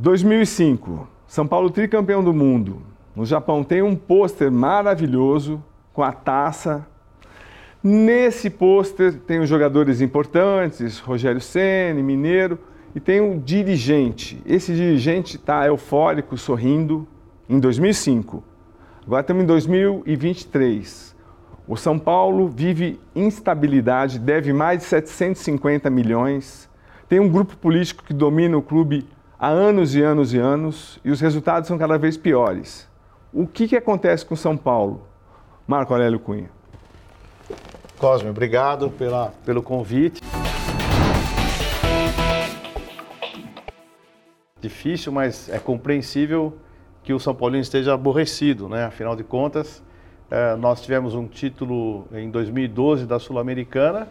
2005, São Paulo tricampeão do mundo. No Japão tem um pôster maravilhoso com a taça. Nesse pôster tem os jogadores importantes, Rogério Ceni, Mineiro, e tem um dirigente. Esse dirigente está eufórico, sorrindo, em 2005. Agora estamos em 2023. O São Paulo vive instabilidade, deve mais de 750 milhões. Tem um grupo político que domina o clube há anos e anos e anos e os resultados são cada vez piores. O que, que acontece com São Paulo? Marco Aurélio Cunha. Cosme, obrigado pela, pelo convite. Difícil, mas é compreensível que o São Paulino esteja aborrecido, né? Afinal de contas, é, nós tivemos um título em 2012 da Sul-Americana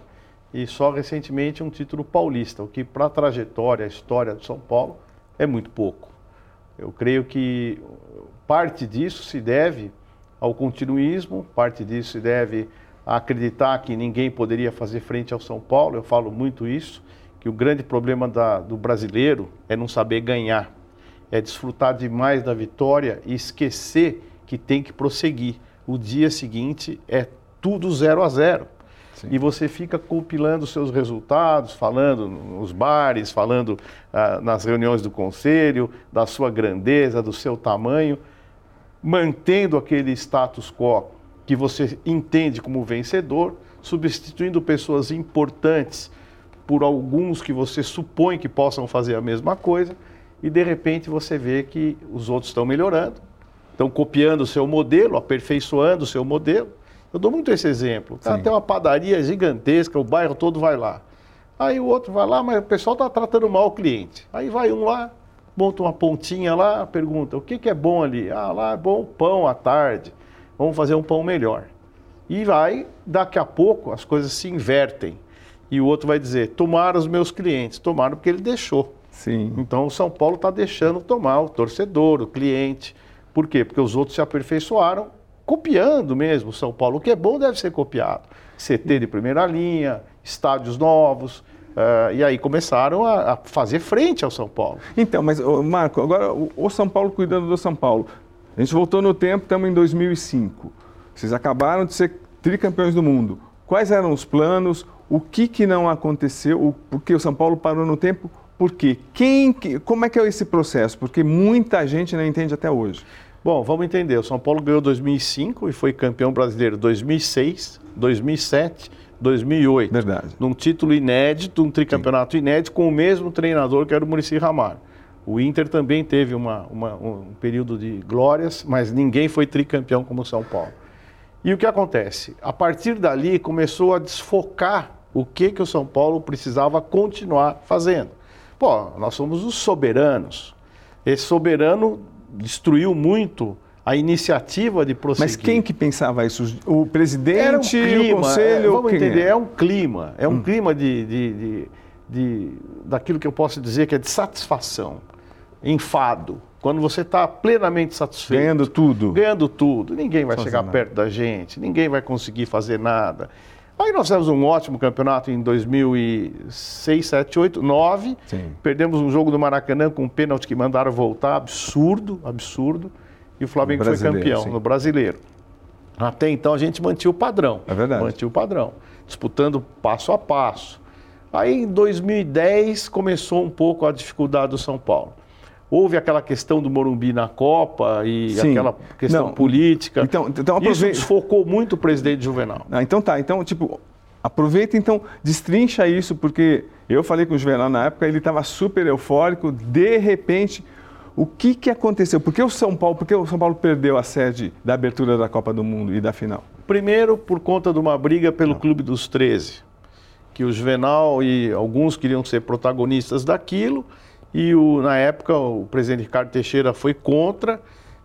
e só recentemente um título paulista, o que para a trajetória, a história do São Paulo é muito pouco. Eu creio que parte disso se deve ao continuismo, parte disso se deve a acreditar que ninguém poderia fazer frente ao São Paulo. Eu falo muito isso, que o grande problema da, do brasileiro é não saber ganhar, é desfrutar demais da vitória e esquecer que tem que prosseguir. O dia seguinte é tudo zero a zero. Sim. E você fica compilando seus resultados, falando nos bares, falando ah, nas reuniões do conselho, da sua grandeza, do seu tamanho, mantendo aquele status quo que você entende como vencedor, substituindo pessoas importantes por alguns que você supõe que possam fazer a mesma coisa, e de repente você vê que os outros estão melhorando, estão copiando o seu modelo, aperfeiçoando o seu modelo. Eu dou muito esse exemplo. Tá, tem uma padaria gigantesca, o bairro todo vai lá. Aí o outro vai lá, mas o pessoal está tratando mal o cliente. Aí vai um lá, monta uma pontinha lá, pergunta: o que, que é bom ali? Ah, lá é bom pão à tarde. Vamos fazer um pão melhor. E vai, daqui a pouco as coisas se invertem. E o outro vai dizer: tomaram os meus clientes. Tomaram porque ele deixou. Sim. Então o São Paulo está deixando tomar o torcedor, o cliente. Por quê? Porque os outros se aperfeiçoaram copiando mesmo o São Paulo. O que é bom deve ser copiado. CT de primeira linha, estádios novos. Uh, e aí começaram a, a, fazer frente ao São Paulo. Então, mas Marco, agora o São Paulo cuidando do São Paulo. A gente voltou no tempo, estamos em 2005. Vocês acabaram de ser tricampeões do mundo. Quais eram os planos? O que, que não aconteceu? Por que o São Paulo parou no tempo? Por quê? Quem, como é que é esse processo? Porque muita gente não entende até hoje. Bom, vamos entender. O São Paulo ganhou 2005 e foi campeão brasileiro 2006, 2007, 2008. Verdade. Num título inédito, um tricampeonato Sim. inédito com o mesmo treinador que era o Murici Ramalho. O Inter também teve uma, uma, um período de glórias, mas ninguém foi tricampeão como o São Paulo. E o que acontece? A partir dali começou a desfocar o que, que o São Paulo precisava continuar fazendo. Pô, nós somos os soberanos. Esse soberano destruiu muito a iniciativa de prosseguir. Mas quem que pensava isso? O presidente, um clima, o conselho? É, vamos entender, é? é? um clima. É um hum. clima de, de, de, de, daquilo que eu posso dizer que é de satisfação, enfado. Quando você está plenamente satisfeito. Ganhando tudo. Ganhando tudo. Ninguém vai chegar nada. perto da gente, ninguém vai conseguir fazer nada. Aí nós tivemos um ótimo campeonato em 2006, 7, 8, 9. Sim. Perdemos um jogo do Maracanã com um pênalti que mandaram voltar, absurdo, absurdo. E o Flamengo foi campeão sim. no brasileiro. Até então a gente mantinha o padrão. É verdade. Mantinha o padrão, disputando passo a passo. Aí em 2010 começou um pouco a dificuldade do São Paulo. Houve aquela questão do Morumbi na Copa e Sim. aquela questão Não. política. Então, então aproveita... Isso desfocou muito o presidente Juvenal. Ah, então tá, então, tipo, aproveita então, destrincha isso, porque eu falei com o Juvenal na época, ele estava super eufórico, de repente, o que, que aconteceu? Por que o São Paulo, por que o São Paulo perdeu a sede da abertura da Copa do Mundo e da final? Primeiro, por conta de uma briga pelo Não. Clube dos 13, que o Juvenal e alguns queriam ser protagonistas daquilo, e o, na época o presidente Ricardo Teixeira foi contra,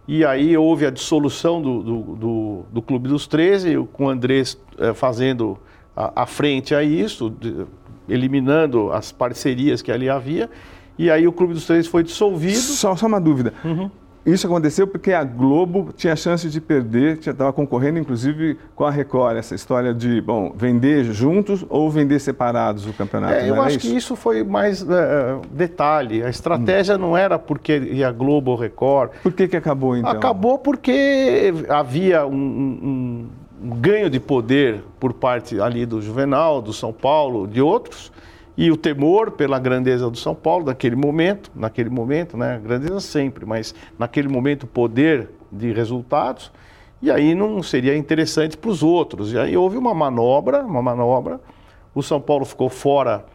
e aí houve a dissolução do, do, do, do Clube dos 13, com o Andrés é, fazendo a, a, frente a isso, de, eliminando as parcerias que ali havia, e aí o Clube dos 13 foi dissolvido. Só, só uma dúvida. Uhum. Isso aconteceu porque a Globo tinha chance de perder, estava concorrendo inclusive com a Record, essa história de, bom, vender juntos ou vender separados o campeonato. É, eu acho isso? que isso foi mais uh, detalhe. A estratégia hum. não era porque ia Globo ou Record. Por que, que acabou então? Acabou porque havia um, um, um ganho de poder por parte ali do Juvenal, do São Paulo, de outros e o temor pela grandeza do São Paulo naquele momento, naquele momento, né, grandeza sempre, mas naquele momento poder de resultados, e aí não seria interessante para os outros. E aí houve uma manobra, uma manobra. O São Paulo ficou fora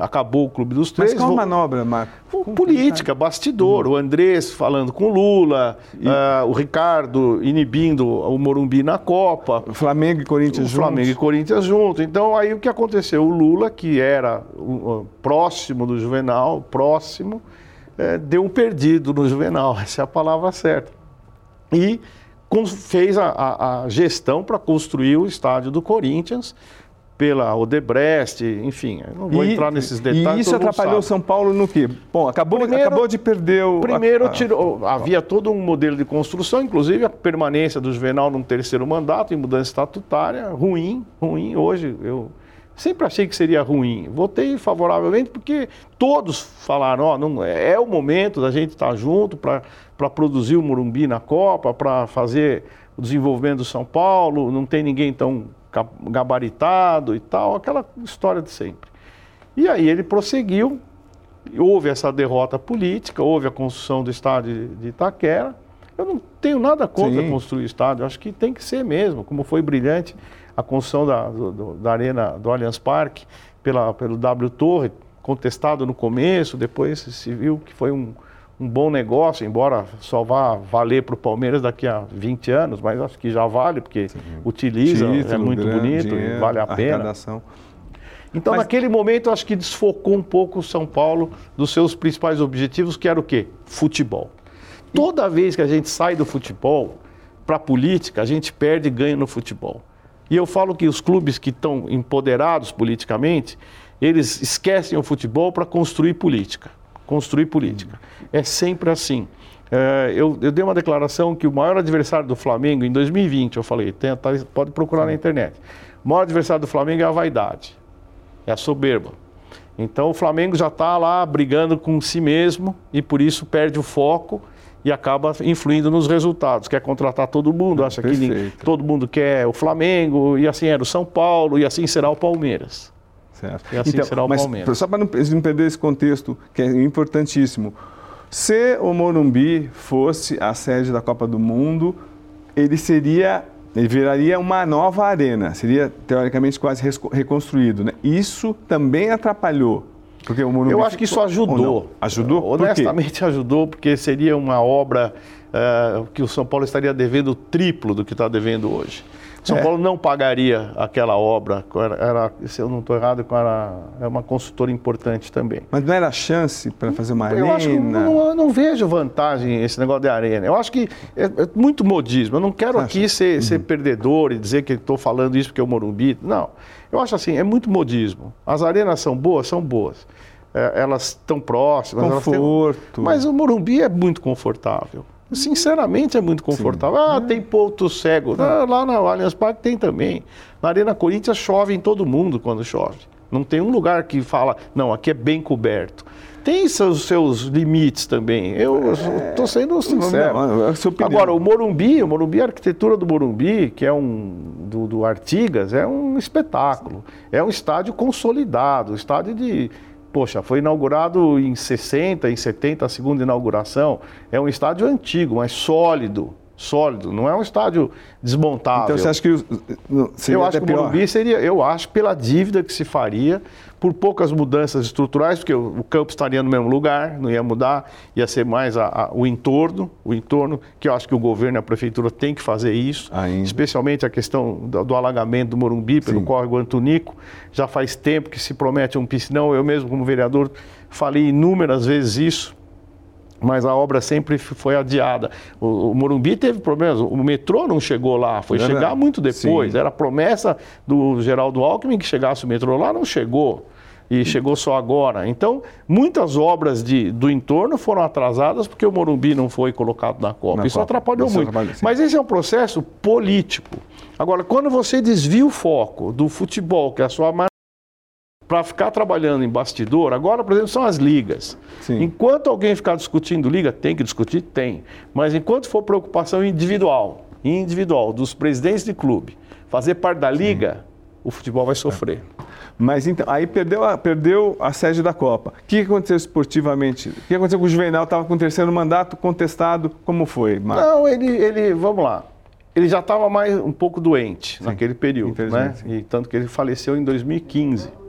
acabou o Clube dos Três. Mas qual manobra, Marco? política, bastidor. Uhum. O Andrés falando com o Lula, e... uh, o Ricardo inibindo o Morumbi na Copa. O Flamengo e Corinthians juntos. Flamengo e Corinthians juntos. Então, aí o que aconteceu? O Lula, que era próximo do Juvenal, próximo, uh, deu um perdido no Juvenal, essa é a palavra certa. E fez a, a, a gestão para construir o estádio do Corinthians pela Odebrecht, enfim, não vou e, entrar nesses detalhes. E isso atrapalhou São Paulo no quê? Bom, acabou, primeiro, acabou de perder o. Primeiro, a, tirou, havia todo um modelo de construção, inclusive a permanência do Juvenal num terceiro mandato, em mudança estatutária, ruim, ruim. Hoje eu sempre achei que seria ruim. Votei favoravelmente porque todos falaram: ó, não, é o momento da gente estar junto para produzir o Morumbi na Copa, para fazer o desenvolvimento do São Paulo, não tem ninguém tão gabaritado e tal, aquela história de sempre. E aí ele prosseguiu, houve essa derrota política, houve a construção do estádio de Itaquera. Eu não tenho nada contra Sim. construir estádio, acho que tem que ser mesmo, como foi brilhante a construção da, do, da arena do Allianz Parque pela, pelo W Torre, contestado no começo, depois se viu que foi um, um bom negócio, embora só vá valer para o Palmeiras daqui a 20 anos, mas acho que já vale, porque Sim. utiliza, é Título, é muito bonito, dinheiro, vale a pena. Então, mas... naquele momento, acho que desfocou um pouco o São Paulo dos seus principais objetivos, que era o quê? Futebol. Toda vez que a gente sai do futebol para a política, a gente perde e ganha no futebol. E eu falo que os clubes que estão empoderados politicamente, eles esquecem o futebol para construir política construir política. É sempre assim. É, eu, eu, dei uma declaração que o maior adversário do Flamengo em 2020, eu falei, tem, tá, pode procurar na internet. O maior adversário do Flamengo é a vaidade, é a soberba. Então o Flamengo já está lá brigando com si mesmo e por isso perde o foco e acaba influindo nos resultados. Quer contratar todo mundo, acha Perfeito. que todo mundo quer o Flamengo, e assim era o São Paulo, e assim será o Palmeiras. Certo. E assim então, será o mas, Palmeiras. Só para não, não perder esse contexto, que é importantíssimo. Se o Morumbi fosse a sede da Copa do Mundo, ele seria ele viraria uma nova arena, seria teoricamente quase reconstruído. Né? Isso também atrapalhou. Porque o Morumbi Eu acho que isso ajudou. Ajudou? Honestamente ajudou, porque seria uma obra uh, que o São Paulo estaria devendo o triplo do que está devendo hoje. São é. Paulo não pagaria aquela obra, era, se eu não estou errado, era, era uma consultora importante também. Mas não era chance para fazer uma eu arena? Acho que não, eu não vejo vantagem esse negócio de arena. Eu acho que é, é muito modismo. Eu não quero aqui ser, uhum. ser perdedor e dizer que estou falando isso porque é o Morumbi. Não. Eu acho assim, é muito modismo. As arenas são boas? São boas. É, elas estão próximas. Conforto. Têm... Mas o Morumbi é muito confortável. Sinceramente é muito confortável. Sim. Ah, é. tem ponto cego. Ah, lá na Allianz Parque tem também. Na Arena Corinthians chove em todo mundo quando chove. Não tem um lugar que fala, não, aqui é bem coberto. Tem seus, seus limites também. Eu estou é, sendo sincero. É Agora, o Morumbi, o Morumbi, a arquitetura do Morumbi, que é um do, do Artigas, é um espetáculo. É um estádio consolidado, estádio de Poxa, foi inaugurado em 60, em 70, a segunda inauguração. É um estádio antigo, mas sólido, sólido. Não é um estádio desmontável. Então você acha que seria eu acho que o Morumbi seria, eu acho, pela dívida que se faria, por poucas mudanças estruturais, porque o, o campo estaria no mesmo lugar, não ia mudar, ia ser mais a, a, o entorno, o entorno, que eu acho que o governo e a prefeitura têm que fazer isso, Ainda. especialmente a questão do, do alagamento do Morumbi pelo Sim. córrego Antonico. Já faz tempo que se promete um piscinão, eu mesmo como vereador falei inúmeras vezes isso, mas a obra sempre foi adiada. O, o, Morumbi teve problemas, o metrô não chegou lá, foi Verdade. chegar muito depois. Sim. Era promessa do Geraldo Alckmin que chegasse o metrô lá, não chegou. e chegou só agora. Então, muitas obras de, do entorno foram atrasadas porque o Morumbi não foi colocado na Copa. Na Isso Copa. atrapalhou Isso muito. Mas esse é um processo político. Agora, quando você desvia o foco do futebol, que é a sua para ficar trabalhando em bastidor, agora, por exemplo, são as ligas. Sim. Enquanto alguém ficar discutindo liga, tem que discutir? Tem. Mas enquanto for preocupação individual, individual, dos presidentes de clube, fazer parte da liga, Sim. o futebol vai sofrer. É. Mas então, aí perdeu a, perdeu a sede da Copa. O que aconteceu esportivamente? O que aconteceu com o Juvenal? Estava com o terceiro mandato contestado. Como foi, Marcos? Não, ele, ele, vamos lá. Ele já estava mais um pouco doente sim, naquele período, né? E tanto que ele faleceu em 2015.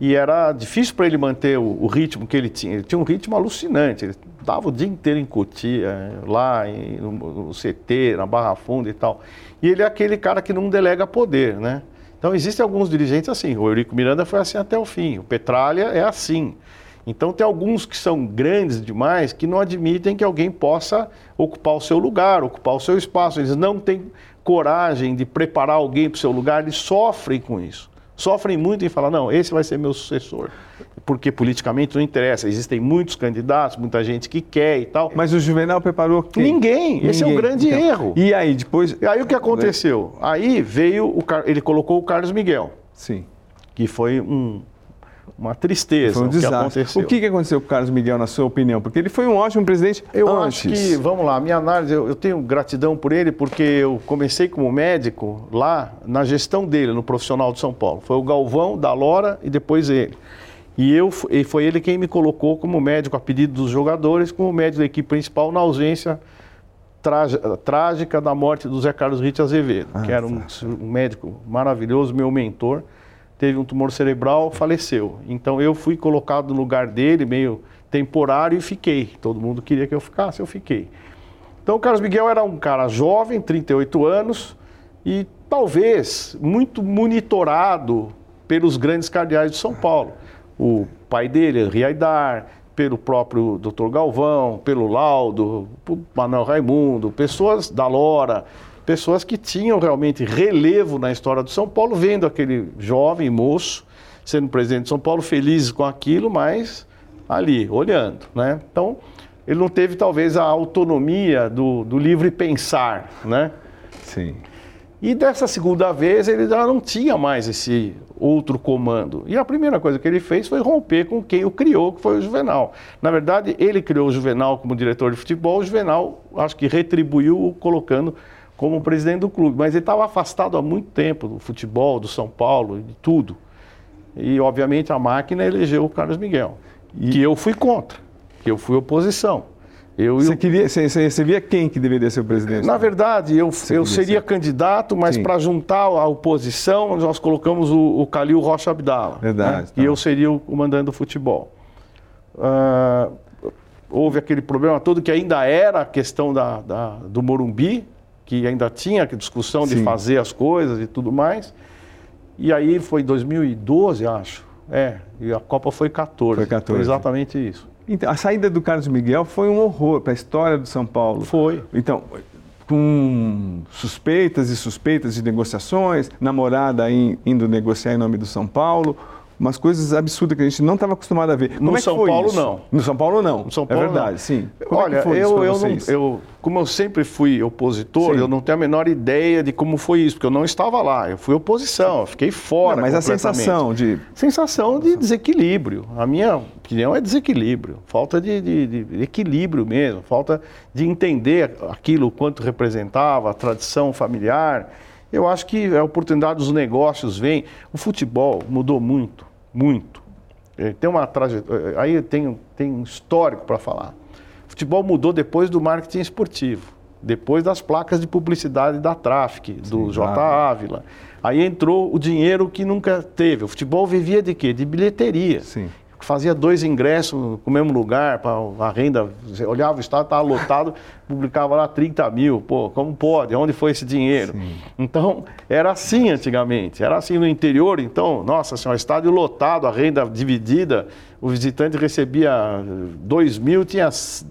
E era difícil para ele manter o, o, ritmo que ele tinha. Ele tinha um ritmo alucinante. Ele estava o dia inteiro em Cotia, lá em, no, no CT, na Barra Funda e tal. E ele é aquele cara que não delega poder, né? Então, existem alguns dirigentes assim. O Eurico Miranda foi assim até o fim. O Petralha é assim. Então, tem alguns que são grandes demais que não admitem que alguém possa ocupar o seu lugar, ocupar o seu espaço. Eles não têm coragem de preparar alguém para o seu lugar, eles sofrem com isso sofrem muito em falar, não, esse vai ser meu sucessor. Porque politicamente não interessa. Existem muitos candidatos, muita gente que quer e tal. Mas o Juvenal preparou quem? Ninguém. Ninguém. Esse é um grande então, erro. E aí, depois. E aí o que aconteceu? Aí veio, o, ele colocou o Carlos Miguel. Sim. Que foi um, uma tristeza foi um desastre. que aconteceu. O que, que aconteceu com o Carlos Miguel, na sua opinião? Porque ele foi um ótimo presidente Eu antes. acho que, vamos lá, minha análise, eu, eu, tenho gratidão por ele porque eu comecei como médico lá na gestão dele, no profissional de São Paulo. Foi o Galvão, da Lora e depois ele. E, eu, e foi ele quem me colocou como médico a pedido dos jogadores, como médico da equipe principal na ausência trágica da morte do Zé Carlos Ritt Azevedo, ah, que era um, tá. um médico maravilhoso, meu mentor teve um tumor cerebral, faleceu. Então eu fui colocado no lugar dele, meio temporário, e fiquei. Todo mundo queria que eu ficasse, eu fiquei. Então o Carlos Miguel era um cara jovem, 38 anos, e talvez muito monitorado pelos grandes cardeais de São Paulo. O pai dele, Riaidar, pelo próprio Dr. Galvão, pelo Laudo, Manuel Raimundo, pessoas da Lora, pessoas que tinham realmente relevo na história do São Paulo, vendo aquele jovem moço sendo presidente de São Paulo, felizes com aquilo, mas ali, olhando. Né? Então, ele não teve talvez a autonomia do, do livre pensar. Né? Sim. E dessa segunda vez ele já não tinha mais esse outro comando. E a primeira coisa que ele fez foi romper com quem o criou, que foi o Juvenal. Na verdade, ele criou o Juvenal como diretor de futebol, o Juvenal acho que retribuiu colocando como presidente do clube, mas ele estava afastado há muito tempo do futebol, do São Paulo, de tudo. E, obviamente, a máquina elegeu o Carlos Miguel, e... que eu fui contra, que eu fui oposição. Eu, você, queria, você, você, via quem que deveria ser o presidente? Na verdade, eu, eu seria ser. candidato, mas para juntar a oposição, nós colocamos o, o Calil Rocha Abdala. Né? Verdade. Né? Tá. E eu seria o mandante do futebol. Uh, houve aquele problema todo que ainda era a questão da, da do Morumbi, que ainda tinha discussão de Sim. fazer as coisas e tudo mais. E aí foi 2012, acho. É, e a Copa foi 14. Foi 14. Foi exatamente isso. Então, a saída do Carlos Miguel foi um horror para a história do São Paulo. Foi. Então, com suspeitas e suspeitas de negociações, namorada indo negociar em nome do São Paulo umas coisas absurdas que a gente não estava acostumado a ver. Como no é São Paulo isso? não. No São Paulo não. No São Paulo é verdade, não. sim. Como Olha, é eu, eu, não, eu, como eu sempre fui opositor, sim. eu não tenho a menor ideia de como foi isso, porque eu não estava lá. Eu fui oposição, eu fiquei fora. Não, mas a sensação de. Sensação de desequilíbrio. A minha opinião é desequilíbrio. Falta de, de, de equilíbrio mesmo, falta de entender aquilo quanto representava, a tradição familiar. Eu acho que a oportunidade dos negócios vem. O futebol mudou muito muito. É, tem uma trajetória, é, aí tem, tem um histórico para falar. O futebol mudou depois do marketing esportivo, depois das placas de publicidade da Traffic, do Sim, J. Ávila. Aí entrou o dinheiro que nunca teve. O futebol vivia de quê? De bilheteria. Sim fazia dois ingressos no mesmo lugar, para a renda, você olhava o estado, estava lotado, publicava lá 30 mil. Pô, como pode? Onde foi esse dinheiro? Sim. Então, era assim antigamente, era assim no interior, então, nossa senhora, estádio lotado, a renda dividida, o visitante recebia 2 mil, tinha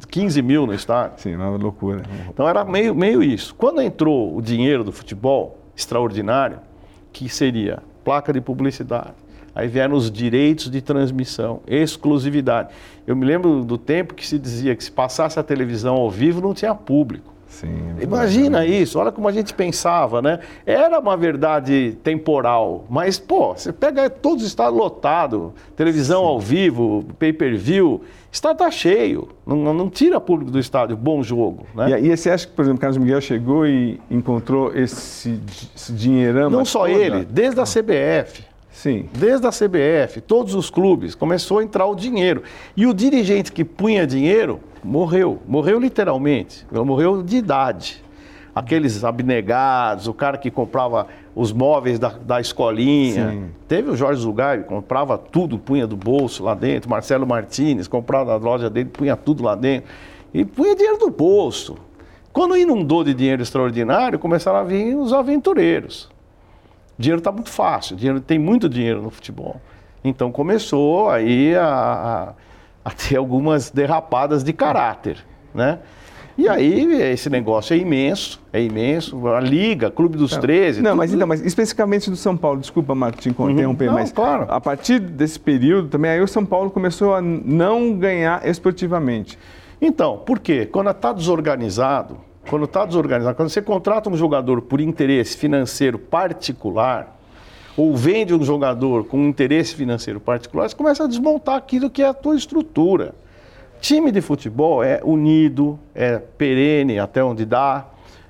15 mil no estádio. Sim, uma loucura. Então era meio, meio isso. Quando entrou o dinheiro do futebol, extraordinário, que seria placa de publicidade, Aí vieram os direitos de transmissão, exclusividade. Eu me lembro do tempo que se dizia que se passasse a televisão ao vivo não tinha público. Sim, é Imagina isso, olha como a gente pensava, né? Era uma verdade temporal, mas, pô, você pega todos os estados lotados, televisão Sim. ao vivo, pay-per-view, estádio tá cheio, não, não, tira público do estádio, bom jogo, né? E, e você acha que, por exemplo, Carlos Miguel chegou e encontrou esse, esse dinheirão? Não só toda? ele, desde a CBF. Sim. Desde a CBF, todos os clubes, começou a entrar o dinheiro. E o dirigente que punha dinheiro morreu, morreu literalmente, morreu de idade. Aqueles abnegados, o cara que comprava os móveis da, da escolinha. Sim. Teve o Jorge Zugai, comprava tudo, punha do bolso lá dentro. Marcelo Martinez, comprava na loja dele, punha tudo lá dentro. E punha dinheiro do bolso. Quando inundou de dinheiro extraordinário, começaram a vir os aventureiros dinheiro está muito fácil, dinheiro, tem muito dinheiro no futebol. Então começou aí a, a, a, ter algumas derrapadas de caráter, né? E aí esse negócio é imenso, é imenso. A Liga, Clube dos não, 13. Não, mas então, mas especificamente do São Paulo, desculpa, Martin, uhum. interromper, mas claro. a partir desse período também aí o São Paulo começou a não ganhar esportivamente. Então, por quê? Quando está desorganizado, quando está desorganizado, quando você contrata um jogador por interesse financeiro particular, ou vende um jogador com interesse financeiro particular, você começa a desmontar aquilo que é a tua estrutura. Time de futebol é unido, é perene até onde dá,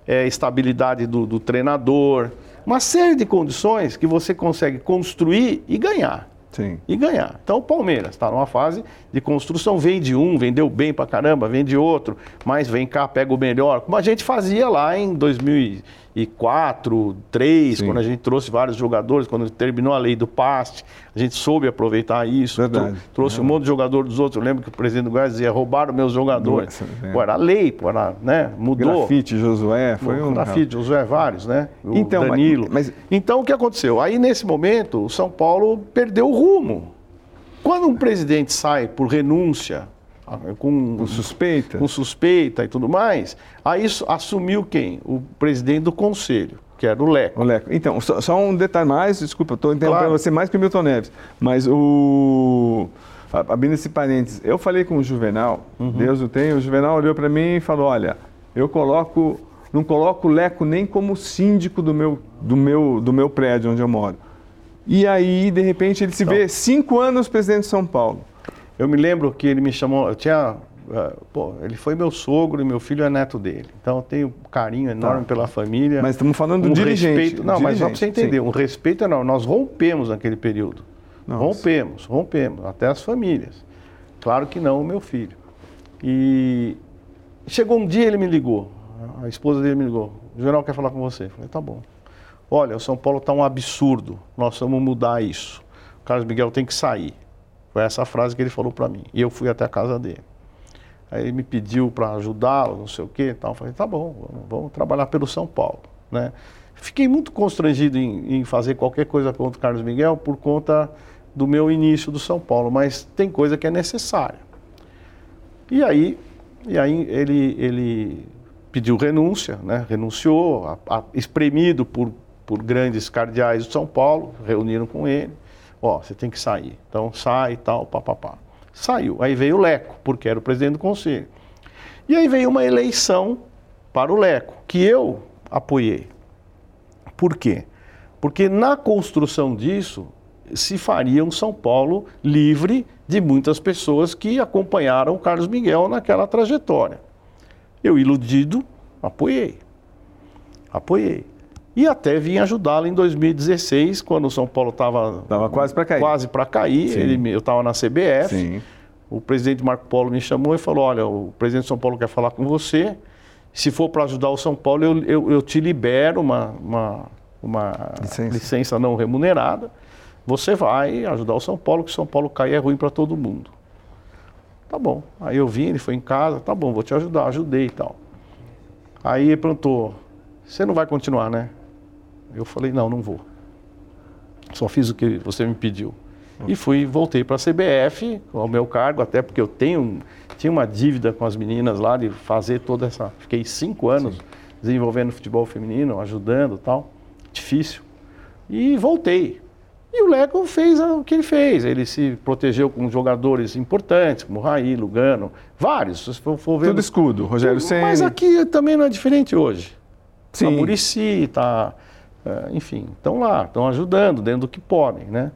é estabilidade do, do treinador, uma série de condições que você consegue construir e ganhar. Sim. e ganhar. Então o Palmeiras está numa fase de construção, vende um, vendeu bem pra caramba, vende outro, mas vem cá, pega o melhor, como a gente fazia lá em 2000 2004, 2003, quando a gente trouxe vários jogadores, quando terminou a lei do paste, a gente soube aproveitar isso. Verdade. trouxe um monte de jogador dos outros. Eu lembro que o presidente do Goiás dizia, roubaram meus jogadores. Nossa, é. pô, era lei, pô, era, né? mudou. Grafite, Josué, foi um... Grafite, Josué, vários, né? O então, Danilo. Mas, mas... Então, o que aconteceu? Aí, nesse momento, o São Paulo perdeu o rumo. Quando um presidente sai por renúncia, com, com, suspeita. com suspeita e tudo mais, aí assumiu quem? O presidente do conselho, que era o Leco. O Leco. Então, só, só um detalhe mais, desculpa, estou interrompendo claro. você mais que o Milton Neves, mas o... Abrindo esse parênteses, eu falei com o Juvenal, uhum. Deus o tem, o Juvenal olhou para mim e falou, olha, eu coloco, não coloco o Leco nem como síndico do meu, do meu, do meu prédio onde eu moro. E aí, de repente, ele se então. vê cinco anos presidente de São Paulo. Eu me lembro que ele me chamou, eu tinha. Uh, pô, ele foi meu sogro e meu filho é neto dele. Então eu tenho um carinho enorme tá. pela família. Mas estamos falando um do dirigente. Respeito, não, dirigente, mas só para você entender, sim. um respeito é não. Nós rompemos naquele período. Nossa. Rompemos, rompemos, até as famílias. Claro que não o meu filho. E chegou um dia ele me ligou, a esposa dele me ligou. O general quer falar com você. Eu falei, tá bom. Olha, o São Paulo está um absurdo. Nós vamos mudar isso. O Carlos Miguel tem que sair. Foi essa frase que ele falou para mim. E eu fui até a casa dele. Aí ele me pediu para ajudá-lo, não sei o quê. Tal. Eu falei, tá bom, vamos, vamos, trabalhar pelo São Paulo. Né? Fiquei muito constrangido em, em, fazer qualquer coisa contra o Carlos Miguel por conta do meu início do São Paulo, mas tem coisa que é necessária. E aí, e aí ele, ele pediu renúncia, né? renunciou, a, a, espremido por, por grandes cardeais do São Paulo, reuniram com ele ó, você tem que sair. Então sai e tal, papapá. Saiu. Aí veio o Leco, porque era o presidente do conselho. E aí veio uma eleição para o Leco, que eu apoiei. Por quê? Porque na construção disso se faria um São Paulo livre de muitas pessoas que acompanharam o Carlos Miguel naquela trajetória. Eu, iludido, apoiei. Apoiei. E até vim ajudá-lo em 2016, quando o São Paulo estava quase para cair. Quase para cair. Ele, eu estava na CBF. Sim. O presidente Marco Polo me chamou e falou: Olha, o presidente de São Paulo quer falar com você. Se for para ajudar o São Paulo, eu, eu, eu te libero uma, uma, uma licença. licença não remunerada. Você vai ajudar o São Paulo, que o São Paulo cair é ruim para todo mundo. Tá bom. Aí eu vim, ele foi em casa, tá bom, vou te ajudar, ajudei e tal. Aí ele perguntou: Você não vai continuar, né? Eu falei, não, não vou. Só fiz o que você me pediu. E fui, voltei para a CBF, ao meu cargo, até porque eu tenho, tinha uma dívida com as meninas lá de fazer toda essa. Fiquei cinco anos Sim. desenvolvendo futebol feminino, ajudando tal. Difícil. E voltei. E o Leco fez o que ele fez. Ele se protegeu com jogadores importantes, como Raí, Lugano, vários. Se for, for ver... Tudo escudo, Rogério Senna. Mas aqui também não é diferente hoje. Sim. Tá Murici, tá, enfim, estão lá, estão ajudando dentro do que podem, né?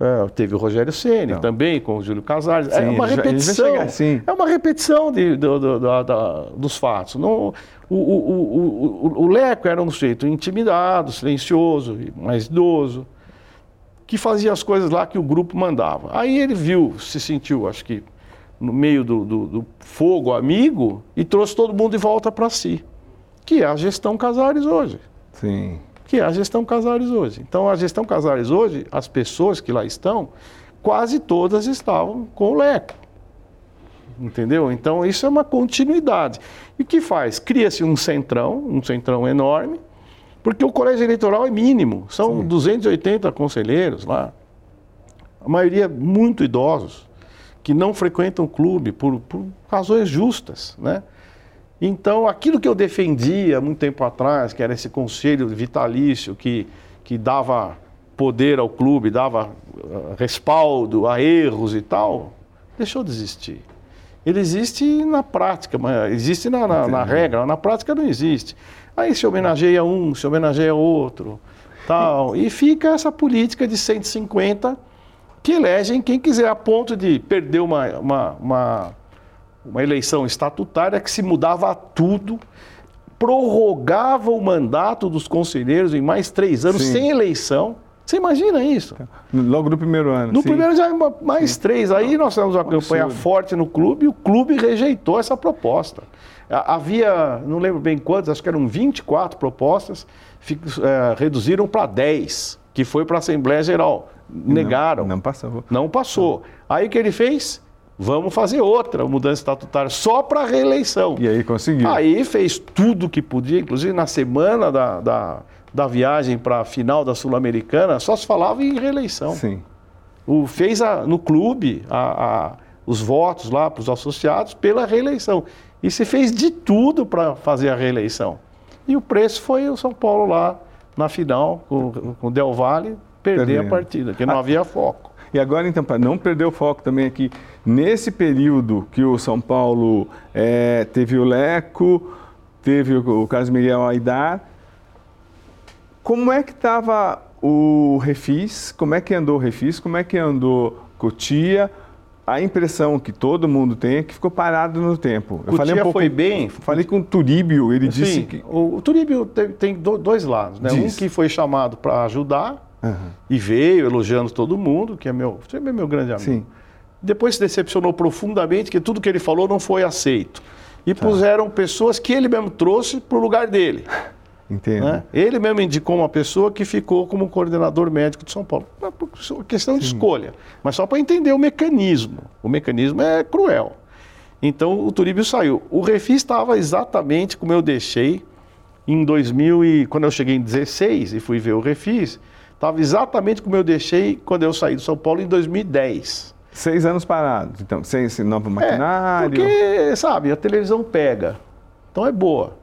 É, teve o Rogério Ceni também, com o Júlio Casares. é uma repetição. Chegar, é uma repetição de, do, do, do, dos fatos. Não, o, o, o, o, Leco era um sujeito intimidado, silencioso, mais idoso, que fazia as coisas lá que o grupo mandava. Aí ele viu, se sentiu, acho que, no meio do, do fogo amigo e trouxe todo mundo de volta para si, que é a gestão Casares hoje. Sim que é a gestão Casares hoje. Então, a gestão Casares hoje, as pessoas que lá estão, quase todas estavam com o Leco. Entendeu? Então, isso é uma continuidade. E o que faz? Cria-se um centrão, um centrão enorme, porque o colégio eleitoral é mínimo, são Sim. 280 conselheiros lá, a maioria muito idosos, que não frequentam o clube por, por razões justas, né? Então, aquilo que eu defendia muito tempo atrás, que era esse conselho vitalício que, que dava poder ao clube, dava uh, respaldo a erros e tal, deixou de existir. Ele existe na prática, mas existe na, na, na regra, na prática não existe. Aí se homenageia um, se homenageia outro, tal. E fica essa política de 150 que elegem quem quiser, a ponto de perder uma, uma, uma uma eleição estatutária que se mudava tudo, prorrogava o mandato dos conselheiros em mais três anos, sim. sem eleição. Você imagina isso? Logo no primeiro ano. No sim. primeiro já mais sim. três. Aí nós tivemos uma campanha forte no clube e o clube rejeitou essa proposta. Havia, não lembro bem quantas, acho que eram 24 propostas, é, reduziram para 10, que foi para a Assembleia Geral. Negaram. Não, não passou. Não passou. Aí o que ele fez? Vamos fazer outra mudança estatutária só para reeleição. E aí conseguiu. Aí fez tudo o que podia, inclusive na semana da, da, da viagem para a final da Sul-Americana, só se falava em reeleição. Sim. O, fez a, no clube a, a, os votos lá para os associados pela reeleição. E se fez de tudo para fazer a reeleição. E o preço foi o São Paulo lá na final, com, com o Del Valle, perder a partida, que não ah, havia foco. E agora, então, para não perder o foco também aqui, nesse período que o São Paulo é, teve o Leco, teve o, o Carlos Miguel Aidar, como é que estava o Refis? Como é que andou o Refis? Como é que andou Cotia? A impressão que todo mundo tem é que ficou parado no tempo. Eu falei um pouco, foi bem. Falei com o Turíbio, ele Sim, disse que. O, o Turíbio tem, tem dois lados, né? Diz. Um que foi chamado para ajudar Uhum. E veio elogiando todo mundo, que é meu, é meu grande amigo. Sim. Depois se decepcionou profundamente que tudo que ele falou não foi aceito. E tá. puseram pessoas que ele mesmo trouxe para o lugar dele. Entendo. Né? Ele mesmo indicou uma pessoa que ficou como coordenador médico de São Paulo. Uma questão Sim. de escolha. Mas só para entender o mecanismo. O mecanismo é cruel. Então o Turíbio saiu. O Refis estava exatamente como eu deixei em 2000 e quando eu cheguei em 16 e fui ver o Refis, Estava exatamente como eu deixei quando eu saí do São Paulo em 2010. Seis anos parados, então, sem esse novo é, maquinário. É, porque, sabe, a televisão pega. Então é boa.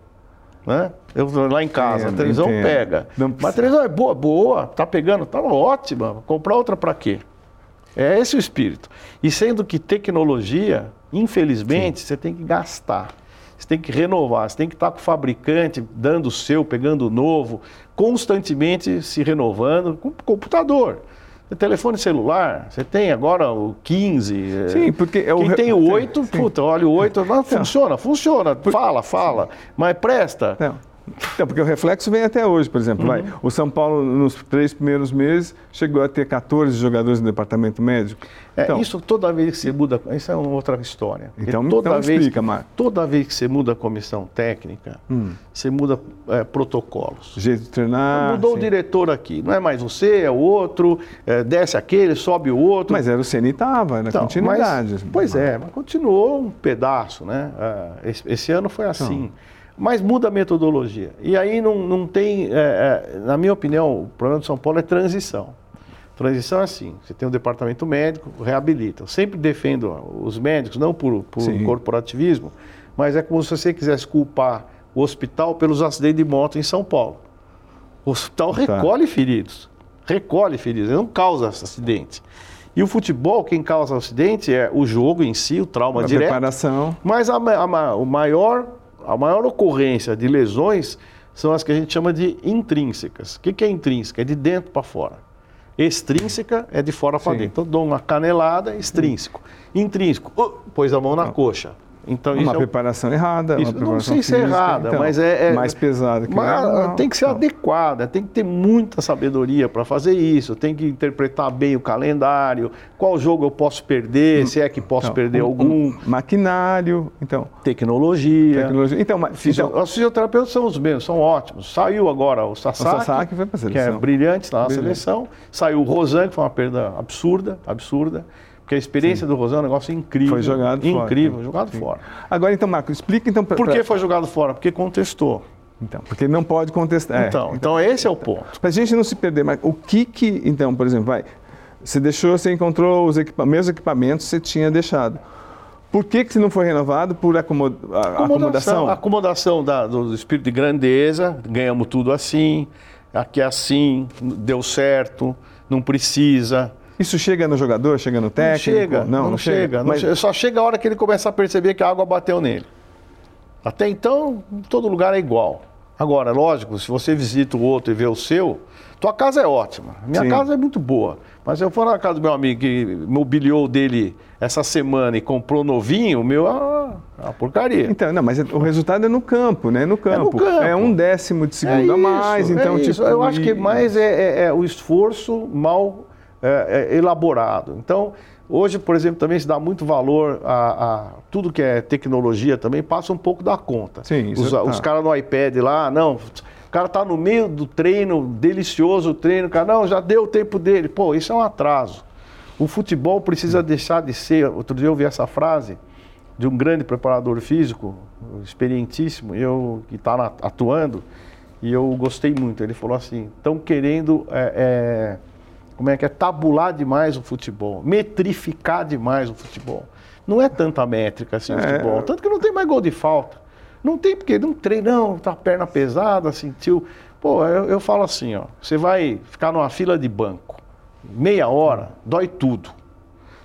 Né? Eu lá em casa, a televisão entendo. pega. Mas a televisão é boa, boa, tá pegando, tá ótima. Comprar outra para quê? É esse o espírito. E sendo que tecnologia, infelizmente, Sim. você tem que gastar. Você tem que renovar, você tem que estar com o fabricante dando o seu, pegando o novo, constantemente se renovando com computador. Telefone celular, você tem agora o 15. É, Sim, porque é o. Quem tem o 8, sim, puta, olha o 8, não, funciona, funciona, fala, fala, mas presta. Não. Então, porque o reflexo vem até hoje, por exemplo. Uhum. Vai, o São Paulo, nos três primeiros meses, chegou a ter 14 jogadores no departamento médico. É, então, isso toda vez que você muda, isso é uma outra história. Então, toda então vez, explica, Marco. Toda vez que você muda a comissão técnica, hum. você muda é, protocolos. Jeito de treinar. Mudou sim. o diretor aqui. Não é mais você, é o outro, é, desce aquele, sobe o outro. Mas era o Ceni estava, na então, continuidade. Mas, pois é, mas continuou um pedaço, né? É, esse, esse ano foi assim. Então, mas muda a metodologia. E aí não, não tem, é, é, na minha opinião, o problema de São Paulo é transição. Transição é assim, você tem um departamento médico, reabilita. Eu sempre defendo os médicos, não por, por corporativismo, mas é como se você quisesse culpar o hospital pelos acidentes de moto em São Paulo. O hospital tá. recolhe feridos. recolhe feridas, ele não causa acidente. E o futebol, quem causa acidente é o jogo em si, o trauma A direto. preparação. Mas a, a o maior, a maior ocorrência de lesões são as que a gente chama de intrínsecas. O que, que é intrínseca? É de dentro para fora. Extrínseca é de fora para dentro. Então, dou uma canelada, extrínseco. Intrínseco, uh, pôs a mão na coxa. Então, Uma isso é o- preparação errada. isso, uma não preparação sei se é errada, então, mas é, é- Mais pesada que mas não, tem que ser não. adequada, tem que ter muita sabedoria para fazer isso, tem que interpretar bem o calendário, qual jogo eu posso perder, se é que posso Então, perder um- algum, um maquinário, então, tecnologia. tecnologia. Então, mas, Fisio- então Os fisioterapeutas são os mesmos, são ótimos. Saiu agora o Sasaki, O Sasaki foi pra que é seleção. brilhante na Brilhante. seleção. Saiu o Rosan, que foi uma perda absurda, absurda. Porque a experiência do Rosan é um negócio incrível. Foi jogado fora. Incrível, jogado Sim. fora. agora então, Marco, explica então pra- Por que foi jogado fora? Porque contestou. então, porque não pode contestar. é. então, então esse é o ponto. Para a gente não se perder, mas o que que, então, por exemplo, vai, você deixou, você encontrou os equipa mesmos equipamentos que você tinha deixado. Por que que não foi renovado? Por acomo- a- acomodação? Acomodação da- do espírito de grandeza, ganhamos tudo assim, aqui é assim, deu certo, não precisa. Isso chega no jogador, chega no Não técnico? chega, não, não chega. não Mas- chega. Só chega a hora que ele começa a perceber que a água bateu nele. Até então, todo lugar é igual. Agora, lógico, se você visita o outro e vê o seu, tua casa é ótima. Minha Sim. casa é muito boa. Mas se eu for na casa do meu amigo que mobiliou dele essa semana e comprou novinho, o meu é uma, é uma porcaria. Então, não, mas é- o resultado é no campo, né? No campo. campo. É um décimo de segundo a mais, isso, então é tipo. isso. Eu acho que mais é, é- é o esforço mal é, é, elaborado. Então, hoje, por exemplo, também se dá muito valor a, a tudo que é tecnologia também passa um pouco da conta. Sim, isso os, tá. os caras no iPad lá, não. O cara tá no meio do treino, delicioso o treino, o cara, não, já deu o tempo dele. Pô, isso é um atraso. O futebol precisa deixar de ser. Outro dia eu ouvi essa frase de um grande preparador físico, experientíssimo, eu que está atuando, e eu gostei muito. Ele falou assim: estão querendo, é, é, como é que é, tabular demais o futebol, metrificar demais o futebol. Não é tanta métrica assim o É. futebol, tanto que não tem mais gol de falta. Não tem porque não treina, não, tá a perna pesada, sentiu. Pô, eu, eu falo assim, ó, você vai ficar numa fila de banco, meia hora, dói tudo.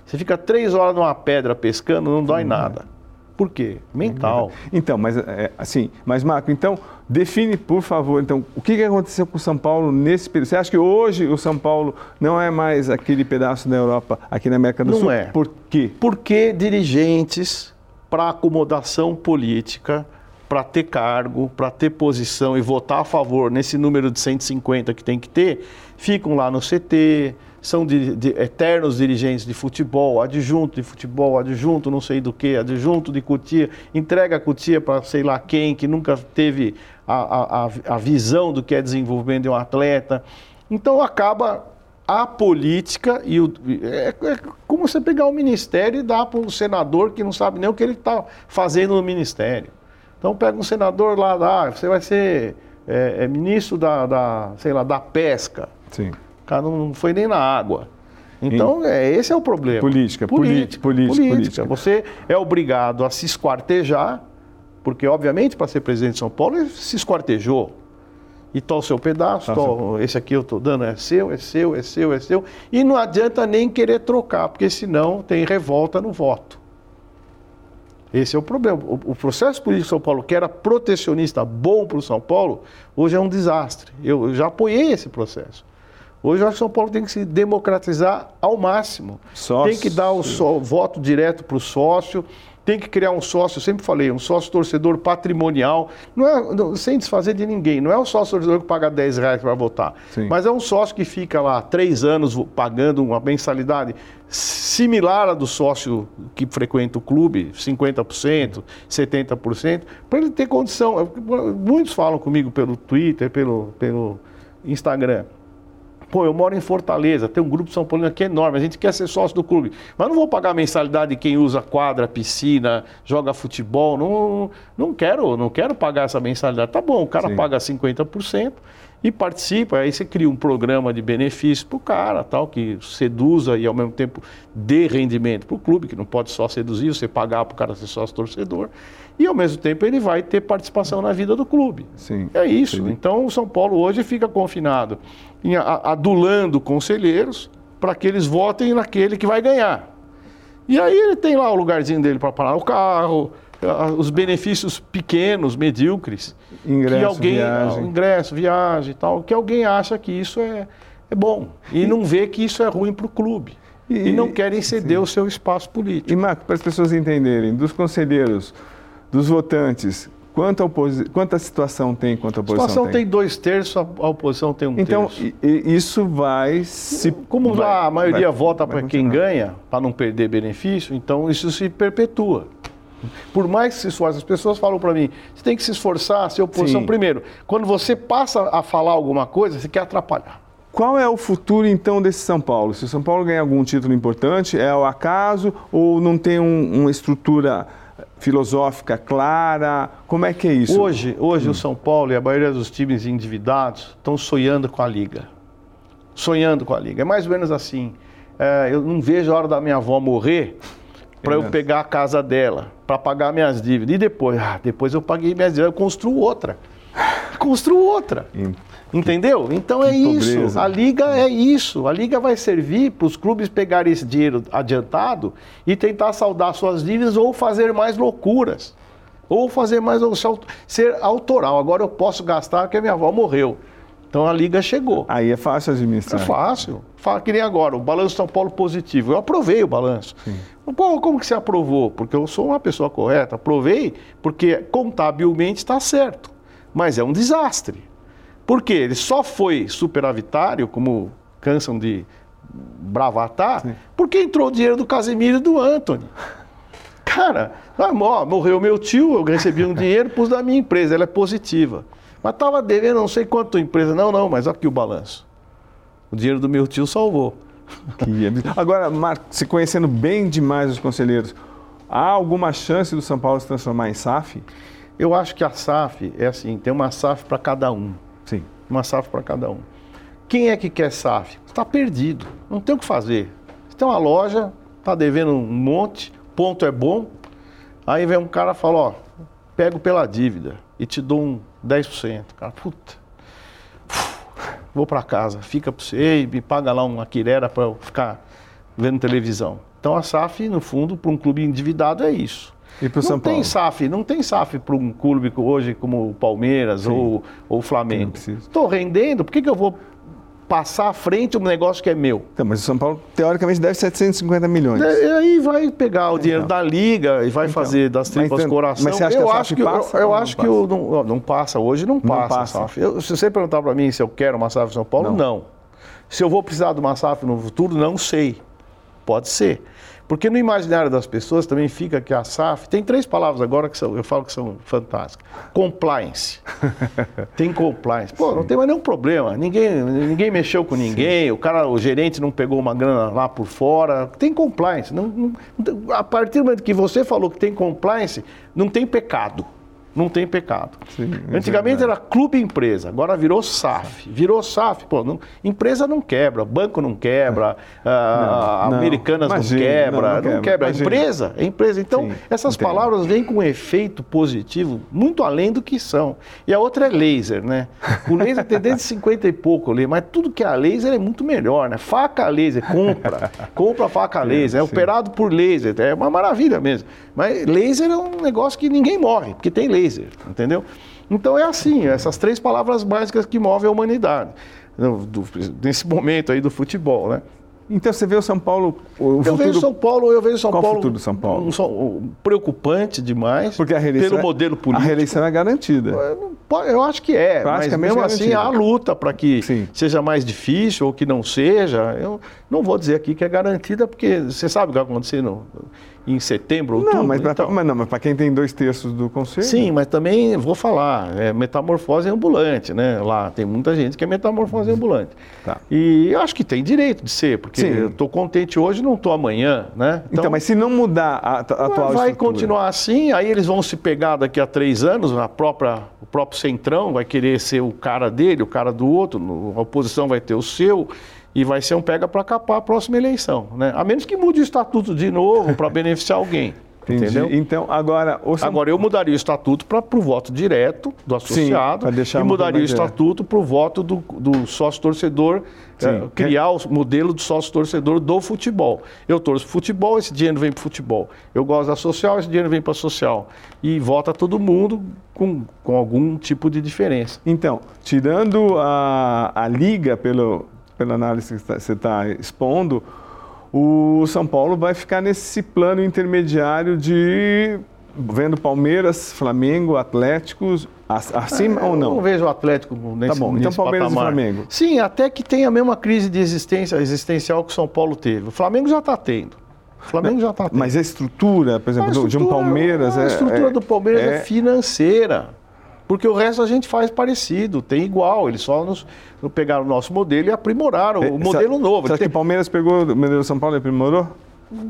Você fica três horas numa pedra pescando, não dói nada. Por quê? Mental. Então, mas é, assim, mas Marco, então define, por favor, então, o que, que aconteceu com o São Paulo nesse período? Você acha que hoje o São Paulo não é mais aquele pedaço da Europa aqui na América do Não Sul? é. Por quê? Porque dirigentes, para acomodação política, para ter cargo, para ter posição e votar a favor nesse número de 150 que tem que ter, ficam lá no CT, são de, de- eternos dirigentes de futebol, adjunto de futebol, adjunto não sei do que, adjunto de cutia, entrega a cutia para sei lá quem, que nunca teve a, a, a- visão do que é desenvolvimento de um atleta. Então acaba a política e o, é, é como você pegar o ministério e dar para um senador que não sabe nem o que ele está fazendo no ministério. Então pega um senador lá, ah, você vai ser é, é, ministro da, da, sei lá, da pesca. Sim. Não não foi nem na água. Então, é, esse é o problema. Política, política, política, política. Você é obrigado a se esquartejar, porque, obviamente, para ser presidente de São Paulo, ele se esquartejou. E tó o seu pedaço, Tá esse aqui eu estou dando é seu, é seu, é seu, é seu. E não adianta nem querer trocar, porque senão tem revolta no voto. Esse é o problema. O, o processo político de São Paulo, que era protecionista bom para o São Paulo, hoje é um desastre. Eu, eu já apoiei esse processo. Hoje eu acho que São Paulo tem que se democratizar ao máximo. Sócio. Tem que dar o só- voto direto para o sócio, tem que criar um sócio, eu sempre falei, um sócio torcedor patrimonial, não é, não- sem desfazer de ninguém, não é o sócio torcedor que paga 10 reais para votar, Sim. mas é um sócio que fica lá três anos pagando uma mensalidade similar à do sócio que frequenta o clube, 50%, 70%, para ele ter condição. Muitos falam comigo pelo Twitter, pelo, pelo Instagram. Pô, eu moro em Fortaleza, tem um grupo São Paulino aqui enorme, a gente quer ser sócio do clube. Mas não vou pagar a mensalidade de quem usa quadra, piscina, joga futebol. Não, não quero, não quero pagar essa mensalidade. Tá bom, o cara Sim. paga 50% e participa, aí você cria um programa de benefício para o cara, tal, que seduza e ao mesmo tempo dê rendimento para o clube, que não pode só seduzir, você pagar para o cara ser sócio torcedor, e ao mesmo tempo ele vai ter participação na vida do clube. Sim. É isso. Entendi. Então o São Paulo hoje fica confinado, em adulando conselheiros para que eles votem naquele que vai ganhar. E aí ele tem lá o lugarzinho dele para parar o carro, os benefícios pequenos, medíocres, Ingresso, que alguém, viagem. ingresso, viagem e tal, que alguém acha que isso é, é bom e, não vê que isso é ruim para o clube. E, E- não querem ceder o seu espaço político. E, Marco, para as pessoas entenderem, dos conselheiros, dos votantes, quanta, oposi... quanta situação tem quanto a A oposição situação tem dois terços, a a oposição tem um Então, terço. i- isso vai se... Como vai- a maioria vai- vota para quem ganha, para não perder benefício, então isso se perpetua. Por mais que se esforce, as pessoas falam para mim, você tem que se esforçar, ser oposição Sim. primeiro. Quando você passa a falar alguma coisa, você quer atrapalhar. Qual é o futuro, então, desse São Paulo? Se o São Paulo ganhar algum título importante, é ao acaso ou não tem um- uma estrutura filosófica clara? Como é que é isso? Hoje, hoje o São Paulo e a maioria dos times endividados estão sonhando com a Liga. Sonhando com a Liga. É mais ou menos assim. É, eu não vejo a hora da minha avó morrer para eu pegar a casa dela, para pagar minhas dívidas. E depois? Ah, depois eu paguei minhas dívidas, eu construo outra. Construo outra. Em- Entendeu? Então é Que isso. pobreza. A liga é isso. A liga vai servir para os clubes pegarem esse dinheiro adiantado e tentar saldar suas dívidas ou fazer mais loucuras. Ou fazer mais ser autoral. Agora eu posso gastar porque a minha avó morreu. Então a liga chegou. Aí é fácil É administrar. fácil. Fala que nem agora, o balanço São Paulo positivo. Eu aprovei o balanço. Pô, como que você aprovou? Porque eu sou uma pessoa correta. Aprovei porque contabilmente está certo. Mas é um desastre. Por quê? Ele só foi superavitário, como cansam de bravatar, porque entrou o dinheiro do Casemiro e do Anthony. Cara, ah, ó, morreu meu tio, eu recebi um dinheiro, pus da minha empresa, ela é positiva. Mas estava devendo não sei quanto empresa. Não, não, mas aqui o balanço. O dinheiro do meu tio salvou. Agora, Marco, se conhecendo bem demais os conselheiros, há alguma chance do São Paulo se transformar em SAF? Eu acho que a SAF é assim, tem uma SAF para cada um. Sim. Uma SAF para cada um. Quem é que quer SAF? Está perdido, não tem o que fazer. Você tem uma loja, está devendo um monte, ponto é bom, aí vem um cara e fala, ó, pego pela dívida e te dou um 10%. Cara, puta, vou para casa, fica para você e me paga lá uma quirera para eu ficar vendo televisão. Então a SAF, no fundo, para um clube endividado é isso. E para o Não São tem Paulo? SAF, não tem SAF para um clube hoje como o Palmeiras ou, ou o Não Flamengo. Estou rendendo, por que, que eu vou passar à frente um negócio que é meu? Então, mas o São Paulo, teoricamente, deve 750 milhões. E aí vai pegar o dinheiro da liga e vai fazer das Então. tripas então- coração. mas você acha que eu a acho que, eu- passa eu, não acho que o- não, não passa hoje, não passa. passa. SAF. Eu- se você perguntar para mim se eu quero uma SAF em São Paulo, Não. não. Se eu vou precisar de uma SAF no futuro, não sei. Pode ser. Porque no imaginário das pessoas também fica que a SAF tem três palavras agora que são, eu falo que são fantásticas. Compliance. tem compliance. Pô, não tem mais nenhum problema. Ninguém, ninguém mexeu com ninguém, o cara, o gerente não pegou uma grana lá por fora. Tem compliance. Não- não- a partir do momento que você falou que tem compliance, não tem pecado. Não tem pecado. Sim, é Antigamente verdade. era clube empresa, agora virou SAF. Virou SAF, pô, não- empresa não quebra, banco não quebra, ah, Não, não. Americanas Imagina, não quebra, não, quebra, quebra. Empresa é empresa. Então, Sim, essas entendo. palavras vêm com um efeito positivo muito além do que são. E a outra é laser, né? O laser tem desde 50 e pouco ali, mas tudo que é a laser é muito melhor, né? Faca laser, compra. compra faca laser, é sim. operado por laser, é uma maravilha mesmo. Mas laser é um negócio que ninguém morre, porque tem laser, entendeu? Então é assim, essas três palavras básicas que movem a humanidade. do- nesse momento aí do futebol, né? Então, você vê o São Paulo... O Eu futuro... vejo São Paulo, eu vejo São Qual o Paulo, futuro do São Paulo? um um preocupante demais Porque a reeleição... pelo é- modelo político. A reeleição é garantida. Eu Eu acho que é, mas mesmo assim há garantida. luta para que Sim. seja mais difícil ou que não seja. Eu não vou dizer aqui que é garantida, porque você sabe o que vai acontecer no, em setembro, outubro. Não, mas para então. mas não, mas para quem tem dois terços do conselho... Sim, mas também vou falar, é metamorfose ambulante, né? Lá tem muita gente que é metamorfose ambulante. Tá. E eu acho que tem direito de ser, porque Sim. eu estou contente hoje, não estou amanhã, né? Então, mas se não mudar a, a atual vai estrutura- continuar assim, aí eles vão se pegar daqui a três anos, a própria, o próprio centrão vai querer ser o cara dele, o cara do outro, a oposição vai ter o seu, e vai ser um pega para capar a próxima eleição. Né? A menos que mude o estatuto de novo para beneficiar alguém. Entendi. Entendeu? Então, agora. São... Agora, eu mudaria o estatuto para o voto direto do associado Sim, e mudaria o estatuto para o voto do, do sócio-torcedor, é, criar o modelo do sócio-torcedor do futebol. Eu torço futebol, esse dinheiro vem para futebol. Eu gosto da social, esse dinheiro vem para social. E vota todo mundo com, com algum tipo de diferença. Então, tirando a, a liga pelo, pela análise que você está expondo o São Paulo vai ficar nesse plano intermediário de vendo Palmeiras, Flamengo, Atléticos acima é, ou não? Eu não vejo o Atlético nesse Tá bom, então Palmeiras patamar. e Flamengo. Sim, até que tem a mesma crise de existência existencial que o São Paulo teve. O Flamengo já está tendo. O Flamengo já está tendo. Mas a estrutura, por exemplo, estrutura, de um Palmeiras... A estrutura é, do Palmeiras é, é financeira. Porque o resto a gente faz parecido, tem igual. Eles só nos, pegaram o nosso modelo e aprimoraram é, o modelo novo. Acha tem... que o Palmeiras pegou o modelo São Paulo e aprimorou?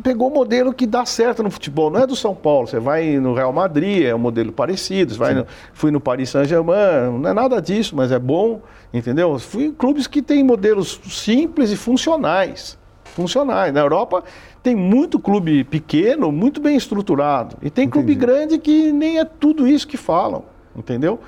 Pegou o modelo que dá certo no futebol, não é do São Paulo. Você vai no Real Madrid, é um modelo parecido. Você vai no, fui no Paris Saint-Germain, não é nada disso, mas é bom, entendeu? Fui em clubes que têm modelos simples e funcionais. Funcionais. Na Europa tem muito clube pequeno, muito bem estruturado. E tem Entendi. clube grande que nem é tudo isso que falam entendeu?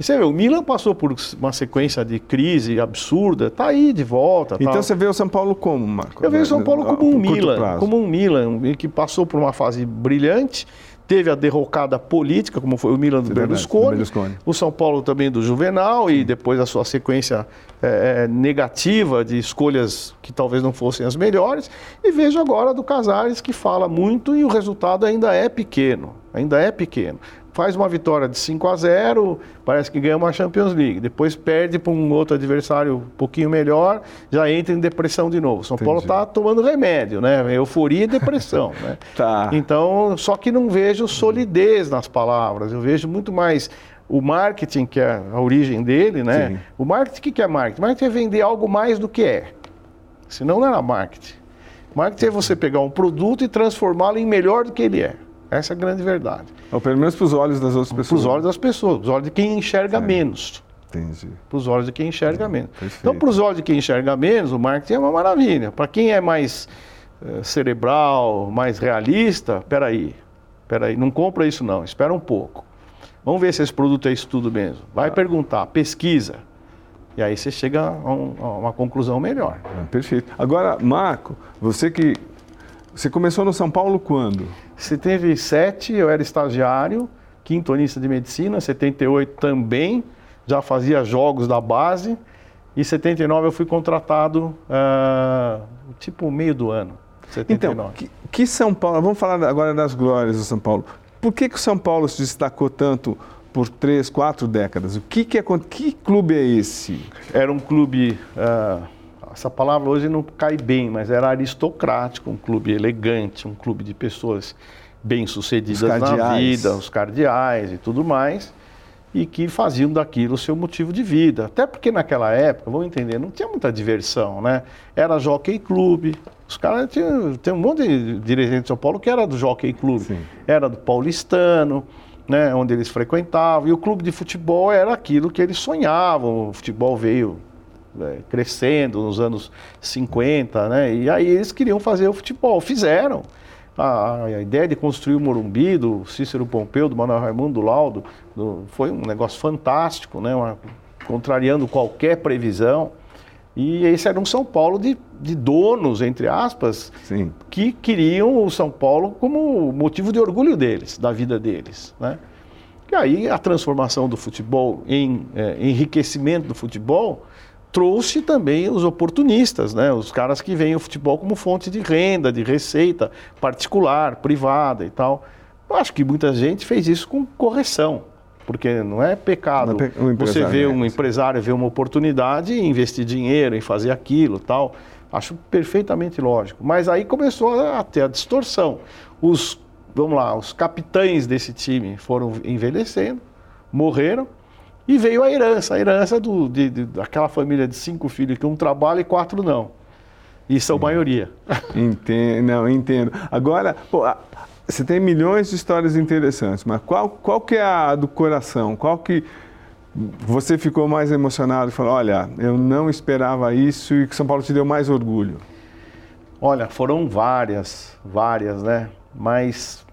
E você vê, o Milan passou por uma sequência de crise absurda, tá aí de volta. Então tá. você vê o São Paulo como, Marco? Eu vejo o São Paulo como um Milan, como um Milan que passou por uma fase brilhante, teve a derrocada política, como foi o Milan do, Berlusconi, Berlusconi, o São Paulo também do Juvenal e depois a sua sequência é, negativa de escolhas que talvez não fossem as melhores. E vejo agora do Casares que fala muito e o resultado ainda é pequeno, ainda é pequeno faz uma vitória de 5 a 0, parece que ganha uma Champions League. Depois perde para um outro adversário um pouquinho melhor, já entra em depressão de novo. São Entendi. Paulo está tomando remédio, né? Euforia e depressão, né? tá. Então, só que não vejo solidez nas palavras. Eu vejo muito mais o marketing, que é a origem dele, né? Sim. O marketing, o que é marketing? Marketing é vender algo mais do que é. Senão não era marketing. Marketing é você pegar um produto e transformá-lo em melhor do que ele é. Essa é a grande verdade. Ou pelo menos para os olhos das outras pessoas. Para os olhos das pessoas, para os olhos de quem enxerga é. menos. Entendi. Para os olhos de quem enxerga menos. Perfeito. Então, para os olhos de quem enxerga menos, o marketing é uma maravilha. Para quem é mais uh, cerebral, mais realista, peraí, peraí, não compra isso não, espera um pouco. Vamos ver se esse produto é isso tudo mesmo. Vai ah. perguntar, pesquisa. E aí você chega a, um, a uma conclusão melhor. Ah, perfeito. Agora, Marco, você que você começou no São Paulo quando? 77 eu era estagiário, quintonista de medicina, 78 também, já fazia jogos da base, e 79 eu fui contratado uh, tipo meio do ano. 79. Então, que, que, São Paulo, vamos falar agora das glórias do São Paulo. Por que, que o São Paulo se destacou tanto por três, quatro décadas? O que, que, é, que clube é esse? Era um clube... Uh, essa palavra hoje não cai bem, mas era aristocrático, um clube elegante, um clube de pessoas bem-sucedidas na vida, os cardeais e tudo mais, e que faziam daquilo o seu motivo de vida. Até porque naquela época, vamos entender, não tinha muita diversão, né? Era jockey clube, os caras tinham, tem um monte de dirigentes de São Paulo que era do jockey clube, Sim. era do paulistano, né, onde eles frequentavam, e o clube de futebol era aquilo que eles sonhavam. O futebol veio é, crescendo nos anos 50, né? E aí eles queriam fazer o futebol, fizeram. A, a ideia de construir o Morumbi, do Cícero Pompeu, do Manuel Raimundo do Laudo, do, foi um negócio fantástico, né? Uma, contrariando qualquer previsão. E esse era um São Paulo de, de donos, entre aspas, Sim. que queriam o São Paulo como motivo de orgulho deles, da vida deles. Né? E aí a transformação do futebol em é, enriquecimento do futebol trouxe também os oportunistas, né? os caras que veem o futebol como fonte de renda, de receita particular, privada e tal. Eu acho que muita gente fez isso com correção, porque não é pecado é pe você ver um empresário ver uma oportunidade e investir dinheiro em fazer aquilo tal. Acho perfeitamente lógico. Mas aí começou a ter a distorção. Os, vamos lá, os capitães desse time foram envelhecendo, morreram, e veio a herança, a herança do, de, de, daquela família de cinco filhos que um trabalha e quatro não. E são Sim. maioria. Entendo, não, entendo. Agora, pô, você tem milhões de histórias interessantes, mas qual, qual que é a do coração? Qual que você ficou mais emocionado e falou: olha, eu não esperava isso e que São Paulo te deu mais orgulho? Olha, foram várias, várias, né? Mas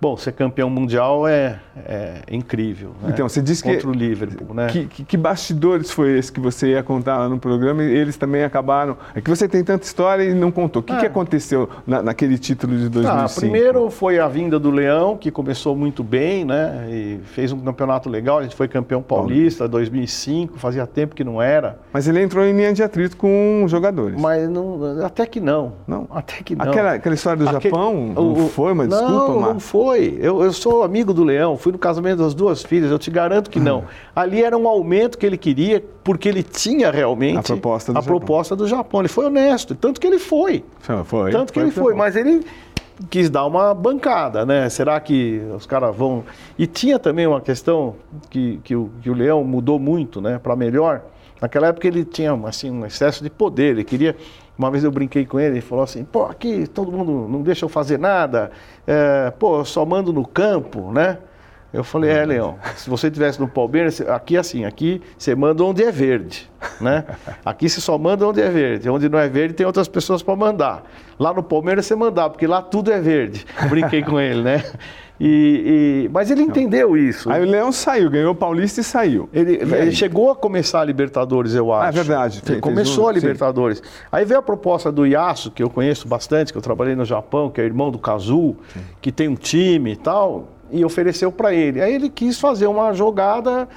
Bom, ser campeão mundial é, é incrível. Né? Então, você disse Contra que. o Liverpool, né? Que, que, que, bastidores foi esse que você ia contar lá no programa e eles também acabaram. É que você tem tanta história e não contou. O que, que é. aconteceu na, naquele título de 2005? Ah, primeiro foi a vinda do Leão, que começou muito bem, né? E fez um campeonato legal. A gente foi campeão paulista em 2005, fazia tempo que não era. Mas ele entrou em linha de atrito com jogadores. Mas não, até que não. Não? Até que não. Aquela, aquela história do Aquele, Japão, o, não foi uma desculpa, Não, não foi foi. Eu, eu sou amigo do Leão, fui no casamento das duas filhas, eu te garanto que não. Hum. Ali era um aumento que ele queria, porque ele tinha realmente a proposta do, a Japão. Proposta do Japão. Ele foi honesto, tanto que ele foi. Foi. Tanto que foi, ele foi, mas ele quis dar uma bancada, né? Será que os caras vão. E tinha também uma questão que, que, o, que o Leão mudou muito, né, para melhor. Naquela época ele tinha assim, um excesso de poder, ele queria uma vez eu brinquei com ele, ele falou assim, pô, aqui todo mundo não deixa eu fazer nada, é, pô, eu só mando no campo, né? Eu falei, é, Leão, se você estivesse no Palmeiras, aqui é assim, aqui você manda onde é verde, né? Aqui você só manda onde é verde, onde não é verde tem outras pessoas para mandar. Lá no Palmeiras você mandar, porque lá tudo é verde. Brinquei com ele, né? E, e, mas ele entendeu isso. Aí o Leão saiu, ganhou o Paulista e saiu. Ele, e ele chegou a começar a Libertadores, eu acho. Ah, é verdade. Ele começou um, a Libertadores. Sim. Aí veio a proposta do Iaço, que eu conheço bastante, que eu trabalhei no Japão, que é irmão do Kazu, que tem um time e tal, e ofereceu para ele. Aí ele quis fazer uma jogada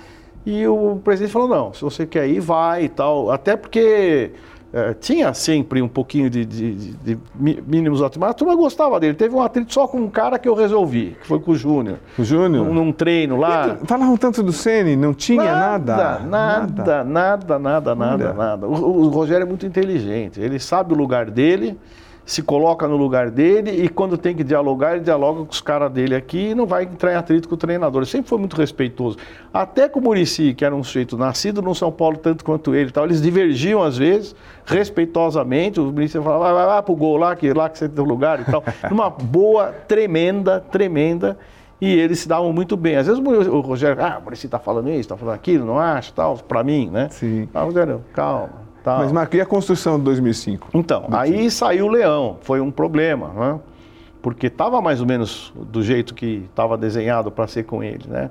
e o presidente falou: não, se você quer ir, vai e tal. Até porque é, tinha sempre um pouquinho de, de, de, de mínimos atritos, mas a turma gostava dele. Teve um atrito só com um cara que eu resolvi, que foi com o Júnior. O Júnior? Num, num, treino lá. E, falavam tanto do Ceni, não tinha nada? Nada, nada, nada, nada, nada, nada. O, o Rogério é muito inteligente, ele sabe o lugar dele se coloca no lugar dele e quando tem que dialogar, ele dialoga com os caras dele aqui e não vai entrar em atrito com o treinador. Ele sempre foi muito respeitoso. Até com o Murici, que era um sujeito nascido no São Paulo tanto quanto ele tal, eles divergiam às vezes, respeitosamente. O Murici falava, vai, vai, vai pro gol lá, que lá que você tem o lugar e tal. Numa boa, tremenda, tremenda. E eles se davam muito bem. Às vezes o Rogério, ah, o Murici tá falando isso, tá falando aquilo, não acha, tal, para mim, né? Sim. Ah, Rogério, calma Tal. Mas, Marco, e a construção de 2005? Então, aí saiu o Leão, foi um problema, né? Porque estava mais ou menos do jeito que estava desenhado para ser com ele, né?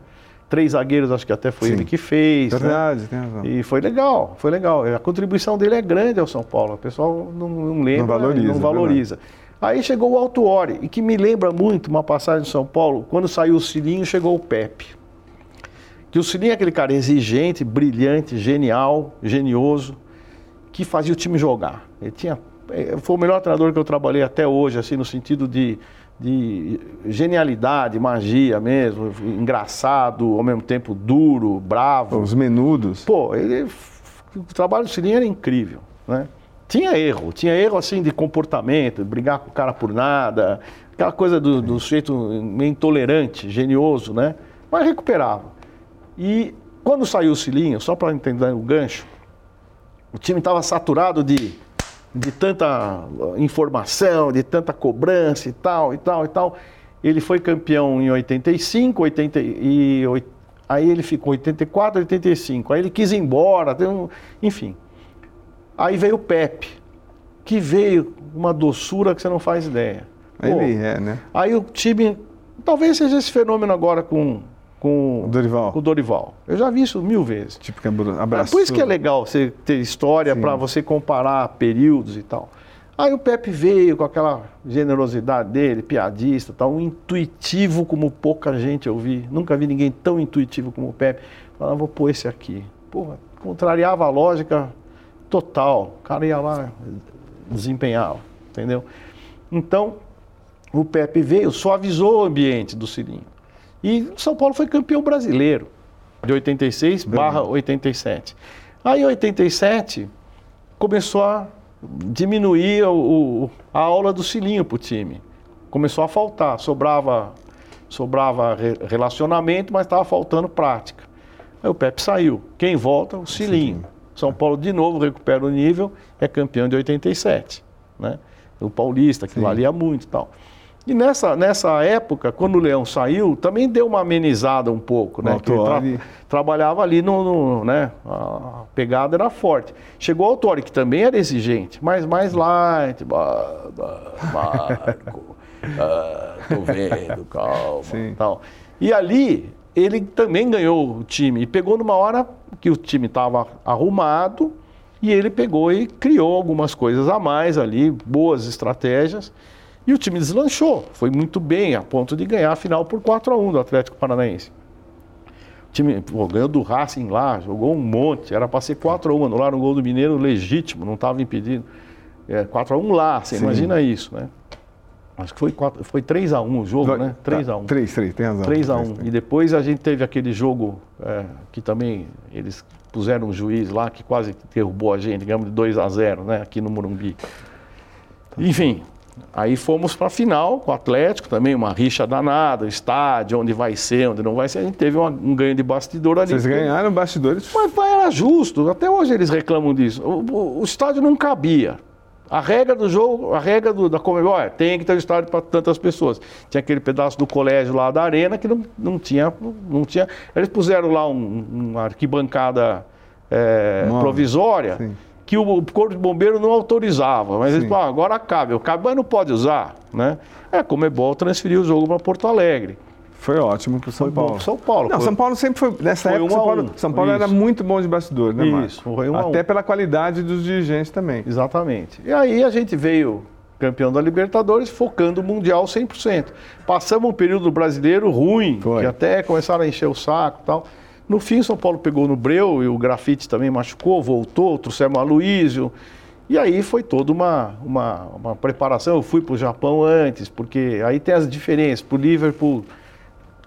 Três zagueiros, acho que até foi Sim. ele que fez. Né? Verdade, né? tem razão. E foi legal, foi legal. A contribuição dele é grande ao São Paulo. O pessoal não, não lembra, não valoriza. Não valoriza. Aí chegou o Altuori, e que me lembra muito uma passagem de São Paulo, quando saiu o Cilinho, chegou o Pepe. Que o Cilinho é aquele cara exigente, brilhante, genial, genioso que fazia o time jogar. Ele tinha, é, foi o melhor treinador que eu trabalhei até hoje, assim, no sentido de, de genialidade, magia mesmo, engraçado, ao mesmo tempo duro, bravo. Os menudos. Pô, ele, o trabalho do Silinho era incrível, né? Tinha erro, tinha erro assim de comportamento, brigar com o cara por nada, aquela coisa do, do sujeito meio intolerante, genioso, né? Mas recuperava. E quando saiu o Silinho, só para entender o gancho, o time estava saturado de, de tanta informação, de tanta cobrança e tal, e tal, e tal. Ele foi campeão em 85, 80, e aí ele ficou 84, 85. Aí ele quis ir embora, um, enfim. Aí veio o Pepe, que veio uma doçura que você não faz ideia. Pô, ele é, né? Aí o time, talvez seja esse fenômeno agora com com o Dorival. Com Dorival. Eu já vi isso mil vezes. Tipo que abraçou. É por isso que é legal você ter história para você comparar períodos e tal. Aí o Pepe veio com aquela generosidade dele, piadista, tal, um intuitivo como pouca gente eu vi. Nunca vi ninguém tão intuitivo como o Pepe. Falava, vou pôr esse aqui. Porra, contrariava a lógica total. O cara ia lá, desempenhava, entendeu? Então, o Pepe veio, suavizou o ambiente do Cirinho. E São Paulo foi campeão brasileiro de 86 barra 87. Aí em 87 começou a diminuir o, o, a aula do cilinho para o time. Começou a faltar, sobrava, sobrava relacionamento, mas estava faltando prática. Aí o Pepe saiu. Quem volta? O cilinho. São Paulo de novo recupera o nível, é campeão de 87. Né? O Paulista, que Sim. valia muito e tal. E nessa, nessa época, quando o Leão saiu, também deu uma amenizada um pouco, né? Que ele tra- trabalhava ali no, no- né? A pegada era forte. Chegou o Autori, que também era exigente, mas mais light, ba- ba- Marco, ah, tô vendo, calma, Sim. tal. E ali ele também ganhou o time e pegou numa hora que o time estava arrumado e ele pegou e criou algumas coisas a mais ali, boas estratégias. E o time deslanchou, foi muito bem, a ponto de ganhar a final por 4 a 1 do Atlético Paranaense. O time pô, ganhou do Racing lá, jogou um monte, era para ser 4 a 1 anularam o gol do Mineiro legítimo, não estava impedido. É, 4 a 1 lá, você Sim. imagina isso, né? Acho que foi, 4, foi 3 a 1 o jogo, né? 3 a 1 3, 3, tem razão. 3 a 1 Três, E depois a gente teve aquele jogo é, que também eles puseram um juiz lá que quase derrubou a gente, digamos, de 2 a 0 né? Aqui no Morumbi. Enfim, aí fomos para a final com o Atlético, também uma rixa danada, estádio, onde vai ser, onde não vai ser. A gente teve uma- um ganho de bastidor ali. Vocês ganharam bastidores. Mas era justo, até hoje eles reclamam disso. O, o- o estádio não cabia. A regra do jogo, a regra do- da Comebol é, tem que ter um estádio para tantas pessoas. Tinha aquele pedaço do colégio lá da arena que não, não, tinha, não tinha. Eles puseram lá um- uma arquibancada é, provisória sim. Que o, o Corpo de Bombeiro não autorizava. Mas eles Sim. falaram, "Ah, agora cabe. Cabe, mas não pode usar. Né? É, a Comebol transferiu o jogo para Porto Alegre. Foi ótimo pro São Foi bom Paulo. São Paulo. Não, Foi- São Paulo sempre foi. Nessa Foi época, um São Paulo, um. São Paulo era muito bom de bastidor, né, Marcos? Isso, foi um Até pela qualidade dos dirigentes também. Exatamente. E aí a gente veio campeão da Libertadores, focando o Mundial 100%. Passamos um período brasileiro ruim, Foi. que até começaram a encher o saco e tal. No fim, São Paulo pegou no breu e o grafite também machucou, voltou, trouxemos o Aloísio. E aí foi toda uma, uma, uma preparação. Eu fui para o Japão antes, porque aí tem as diferenças. Para o Liverpool,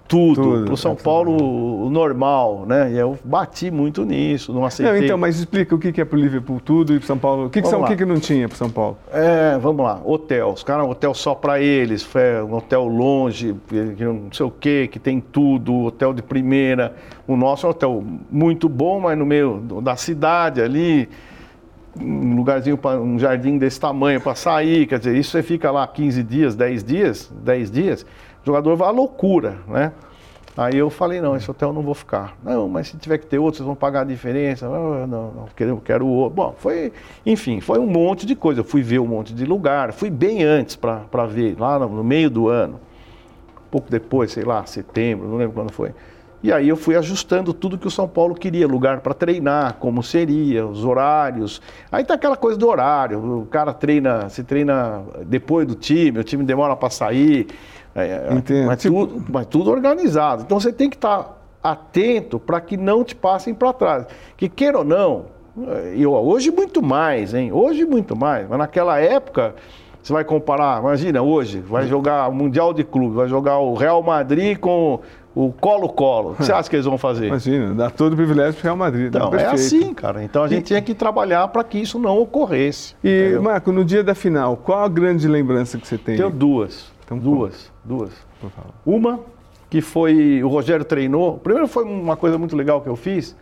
tudo. Tudo, para o São é, Paulo, o normal, né? E eu bati muito nisso, não aceitei. Não, então, mas explica o que que é pro Liverpool tudo e pro São Paulo. O que, que, são, o que, que não tinha pro São Paulo? É, vamos lá, hotel. Os caras, hotel só para eles, foi um hotel longe, que não sei o quê, que tem tudo, hotel de primeira. O nosso é um hotel muito bom, mas no meio da cidade ali, um lugarzinho, pra, um jardim desse tamanho para sair, quer dizer, isso você fica lá 15 dias, 10 dias, 10 dias, jogador vai à loucura, né? Aí eu falei, não, esse hotel eu não vou ficar. Não, mas se tiver que ter outro, vocês vão pagar a diferença. Ah, não, não, quero, quero outro. Bom, foi, enfim, foi um monte de coisa. Eu fui ver um monte de lugar, fui bem antes para ver, lá no, no meio do ano. Pouco depois, sei lá, setembro, não lembro quando foi. E aí eu fui ajustando tudo que o São Paulo queria, lugar para treinar, como seria, os horários. Aí tá aquela coisa do horário, o cara treina, se treina depois do time, o time demora para sair. É, Entendo. Mas, Tipo- tudo, mas tudo organizado. Então você tem que estar atento para que não te passem para trás. Que queira ou não, eu, hoje muito mais, hein? Hoje muito mais. Mas naquela época, você vai comparar, imagina, hoje, vai jogar o Mundial de Clube, vai jogar o Real Madrid com o Colo-Colo. O que você acha que eles vão fazer? Imagina, dá todo o privilégio pro Real Madrid. Então, Não, é perfeito. assim, cara. Então a gente tinha que trabalhar para que isso não ocorresse. E, entendeu? Marco, no dia da final, qual a grande lembrança que você tem? Tenho duas. Então, duas, duas. Uma que foi o Rogério treinou. Primeiro foi uma coisa muito legal que eu fiz,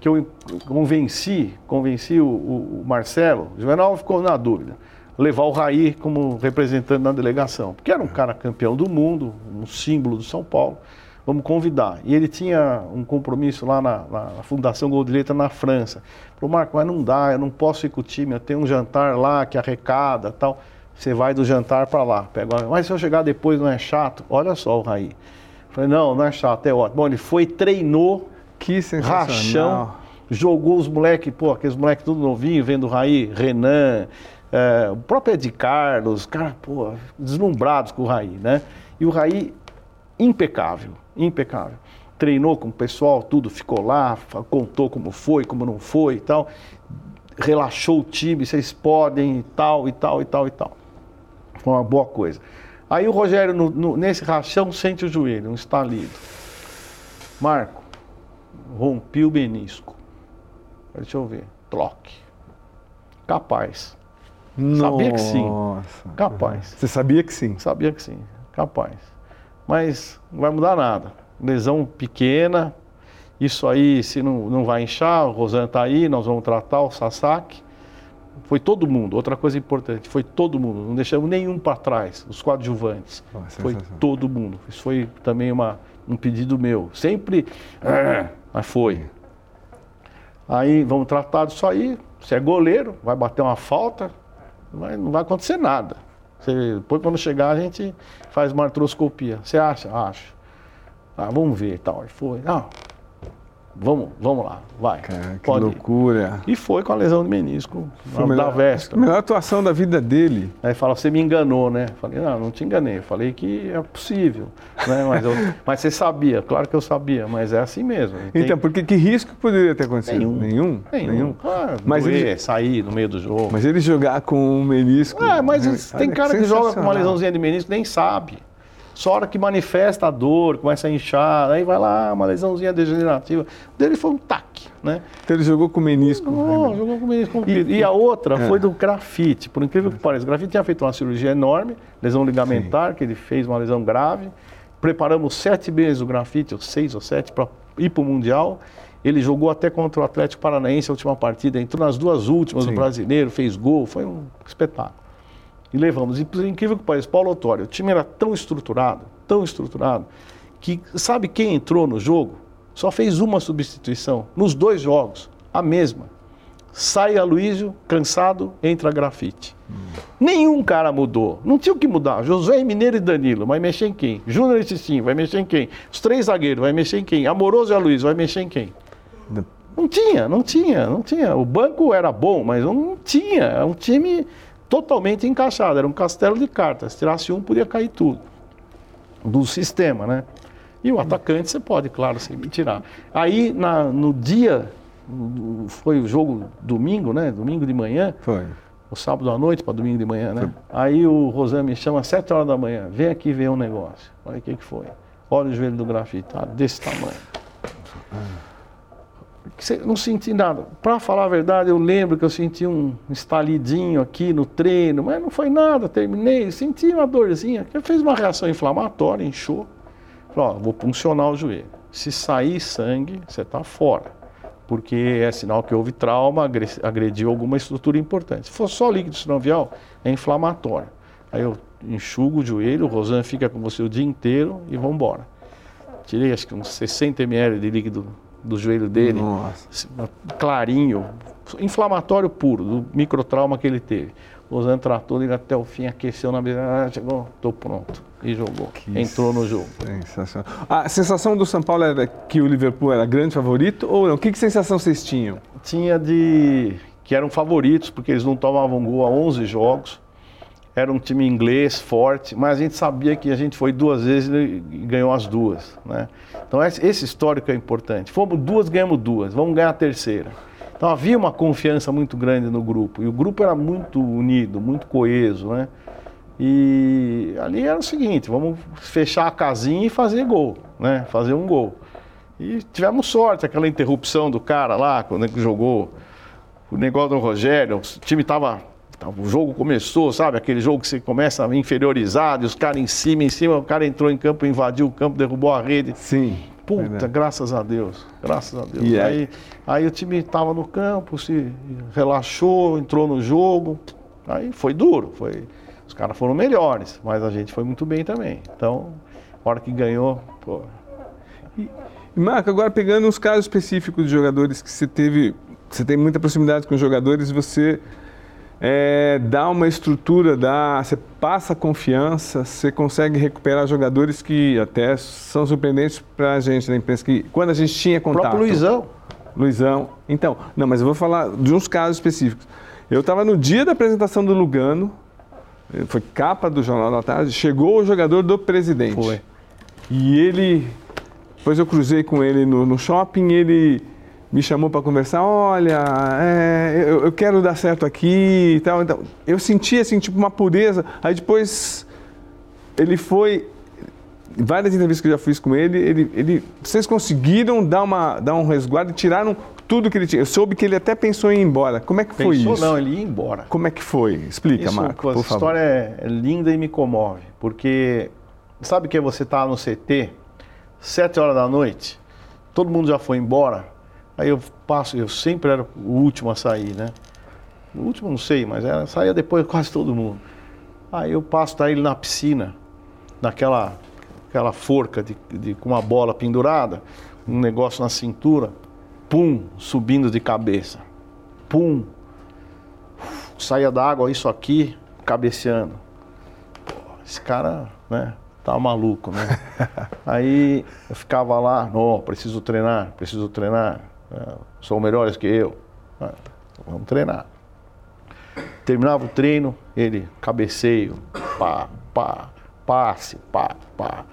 que eu convenci, convenci o, o- o Marcelo. O Juvenal ficou na dúvida. Levar o Raí como representante na delegação, porque era um cara campeão do mundo, um símbolo do São Paulo. Vamos convidar. E ele tinha um compromisso lá na, na Fundação Gol Letra na França. Falou, Marco, mas não dá, eu não posso ir com o time, eu tenho um jantar lá que arrecada tal. Você vai do jantar para lá. Pega, mas se eu chegar depois não é chato? Olha só o Raí. Falei, não, não é chato, é ótimo. Bom, ele foi, treinou, Que sensacional. rachão, jogou os moleques, pô, aqueles moleques tudo novinho, vendo o Raí, Renan, é, o próprio Ed Carlos, cara, pô, deslumbrados com o Raí, né? E o Raí, impecável, impecável. Treinou com o pessoal, tudo, ficou lá, contou como foi, como não foi e tal. Relaxou o time, vocês podem e tal, e tal, e tal, e tal. Foi uma boa coisa. Aí o Rogério, no- no- nesse rachão, sente o joelho, um estalido. Marco, rompi o menisco. Deixa eu ver. Troque. Capaz. Sabia que sim. Nossa. Capaz. Você sabia que sim? Sabia que sim. Capaz. Mas não vai mudar nada. Lesão pequena. Isso aí, se não, não vai inchar, o Rosana está aí, nós vamos tratar o Sasaki. Foi todo mundo. Outra coisa importante, foi todo mundo. Não deixamos nenhum para trás, os coadjuvantes. Oh, foi todo mundo. Isso foi também uma, um pedido meu. Sempre, é, mas foi. Aí vamos tratar disso aí. Você é goleiro, vai bater uma falta, vai, não vai acontecer nada. Você, depois, quando chegar, a gente faz uma artroscopia. Você acha? Acho. Ah, vamos ver e tal. Foi. Não, Vamos, vamos lá, vai. Cara, que Pode loucura. E foi com a lesão de menisco foi melhor, da véspera. A melhor atuação da vida dele. Aí fala, você me enganou, né? Falei, não, não te enganei. Falei que é possível. Né? Mas, eu, mas você sabia, claro que eu sabia, mas é assim mesmo. Então, porque que risco poderia ter acontecido? Nenhum. Nenhum? Nenhum. Nenhum. Ah, mas doer, ele sair no meio do jogo. Mas ele jogar com um menisco. É, mas tem cara que joga com uma lesãozinha de menisco nem sabe. Só hora que manifesta a dor, começa a inchar, aí vai lá, uma lesãozinha degenerativa. O dele foi um taque, né? Então ele jogou com menisco. Não, né? jogou com menisco E, e a outra é. foi do grafite, por incrível que pareça. O grafite tinha feito uma cirurgia enorme, lesão ligamentar, Sim. que ele fez uma lesão grave. Preparamos sete meses o grafite, ou seis ou sete, para ir para o Mundial. Ele jogou até contra o Atlético Paranaense a última partida, entrou nas duas últimas Sim. do brasileiro, fez gol, foi um espetáculo e levamos. E por incrível que pareça, Paulo Autório, o time era tão estruturado, tão estruturado, que sabe quem entrou no jogo? Só fez uma substituição, nos dois jogos, a mesma. Sai Aloysio, cansado, entra Grafite. Hum. Nenhum cara mudou. Não tinha o que mudar. José Mineiro e Danilo, vai mexer em quem? Júnior e Cicinho, vai mexer em quem? Os três zagueiros, vai mexer em quem? Amoroso e Aloysio, vai mexer em quem? Não tinha, não tinha, não tinha. O banco era bom, mas não tinha. É um time totalmente encaixado, era um castelo de cartas. Se tirasse um, podia cair tudo. Do sistema, né? E o atacante você pode, claro, sempre tirar. Aí, na, no dia, foi o jogo domingo, né? Domingo de manhã. Foi. O sábado à noite para domingo de manhã, né? Foi. Aí o Rosane me chama às 7 horas da manhã. Vem aqui ver um negócio. Olha o que, que foi. Olha o joelho do grafite, tá desse tamanho. Não senti nada. Para falar a verdade, eu lembro que eu senti um estalidinho aqui no treino, mas não foi nada. Terminei, senti uma dorzinha. Eu fez uma reação inflamatória, inchou. Falei, ó, vou puncionar o joelho. Se sair sangue, você está fora. Porque é sinal que houve trauma, agrediu alguma estrutura importante. Se for só líquido sinovial, é inflamatório. Aí eu enxugo o joelho, o Rosan fica com você o dia inteiro e vamos embora. Tirei acho que uns 60 ml de líquido do joelho dele. Nossa. Clarinho, inflamatório puro, do microtrauma que ele teve. O tratou ele até o fim, aqueceu na beira, ah, chegou, estou pronto. E jogou. Que Entrou no jogo. Sensação. A sensação do São Paulo era que o Liverpool era grande favorito ou não? Que, que sensação vocês tinham? Tinha de que eram favoritos, porque eles não tomavam gol há 11 jogos. Era um time inglês forte, mas a gente sabia que a gente foi duas vezes e ganhou as duas. Né? Então esse histórico é importante. Fomos duas, ganhamos duas, vamos ganhar a terceira. Então havia uma confiança muito grande no grupo. E o grupo era muito unido, muito coeso. Né? E ali era o seguinte, vamos fechar a casinha e fazer gol, né? fazer um gol. E tivemos sorte, aquela interrupção do cara lá, quando ele jogou o negócio do Rogério, o time estava o jogo começou, sabe? Aquele jogo que você começa inferiorizado, e os caras em cima, em cima, o cara entrou em campo, invadiu o campo, derrubou a rede. Sim. Puta, verdade. graças a Deus, graças a Deus. Yeah. Aí, aí o time estava no campo, se relaxou, entrou no jogo. Aí foi duro, foi. Os caras foram melhores, mas a gente foi muito bem também. Então, a hora que ganhou, pô. E, Marco, agora pegando uns casos específicos de jogadores que você teve, você tem muita proximidade com os jogadores, você é, dá uma estrutura, dá, você passa confiança, você consegue recuperar jogadores que até são surpreendentes para a gente na imprensa, que quando a gente tinha contato. O próprio Luizão. Luizão. Então, não, mas eu vou falar de uns casos específicos. Eu estava no dia da apresentação do Lugano, foi capa do Jornal da Tarde, chegou o jogador do presidente. Foi. E ele, depois eu cruzei com ele no, no shopping, ele me chamou para conversar, olha, é, eu, eu, quero dar certo aqui e tal. Então, eu senti assim, tipo, uma pureza. Aí depois ele foi. Várias entrevistas que eu já fiz com ele, ele, ele, vocês conseguiram dar, uma, dar um resguardo e tiraram tudo que ele tinha. Eu soube que ele até pensou em ir embora. Como é que pensou, foi isso? Não, ele ia embora. Como é que foi? Explica, isso, Marco. Essa história é linda e me comove, porque sabe que você está no CT, sete horas da noite, todo mundo já foi embora, Aí eu passo, eu sempre era o último a sair, né? No último não sei, mas era, saía depois quase todo mundo. Aí eu passo tá ele na piscina, naquela aquela forca de, de, com uma bola pendurada, um negócio na cintura, pum, subindo de cabeça. Pum. Saía da água, isso aqui, cabeceando. Pô, esse cara, né? Tá maluco, né? Aí eu ficava lá, não, preciso treinar, preciso treinar. É, são melhores que eu. Ah, vamos treinar. Terminava o treino, ele cabeceio, pá, pá, passe, pá, pá.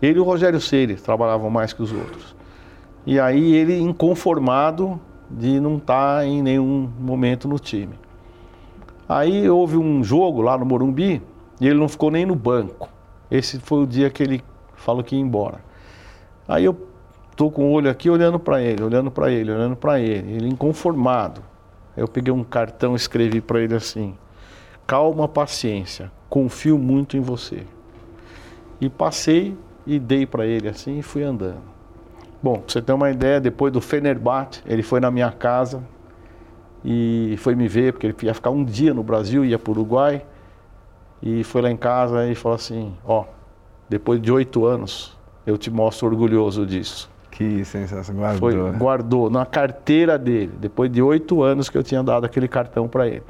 Ele e o Rogério Ceni trabalhavam mais que os outros. E aí ele inconformado de não estar tá em nenhum momento no time. Aí houve um jogo lá no Morumbi e ele não ficou nem no banco. Esse foi o dia que ele falou que ia embora. Aí eu tô com o olho aqui olhando para ele, olhando para ele, olhando para ele, ele inconformado. Eu peguei um cartão escrevi para ele assim: "Calma, paciência, confio muito em você". E passei e dei para ele assim e fui andando. Bom, pra você ter uma ideia, depois do Fenerbahçe, ele foi na minha casa e foi me ver, porque ele ia ficar um dia no Brasil, ia para o Uruguai. E foi lá em casa e falou assim: Ó, depois de oito anos, eu te mostro orgulhoso disso. Que sensação, guardou. Foi, guardou na carteira dele, depois de oito anos que eu tinha dado aquele cartão para ele.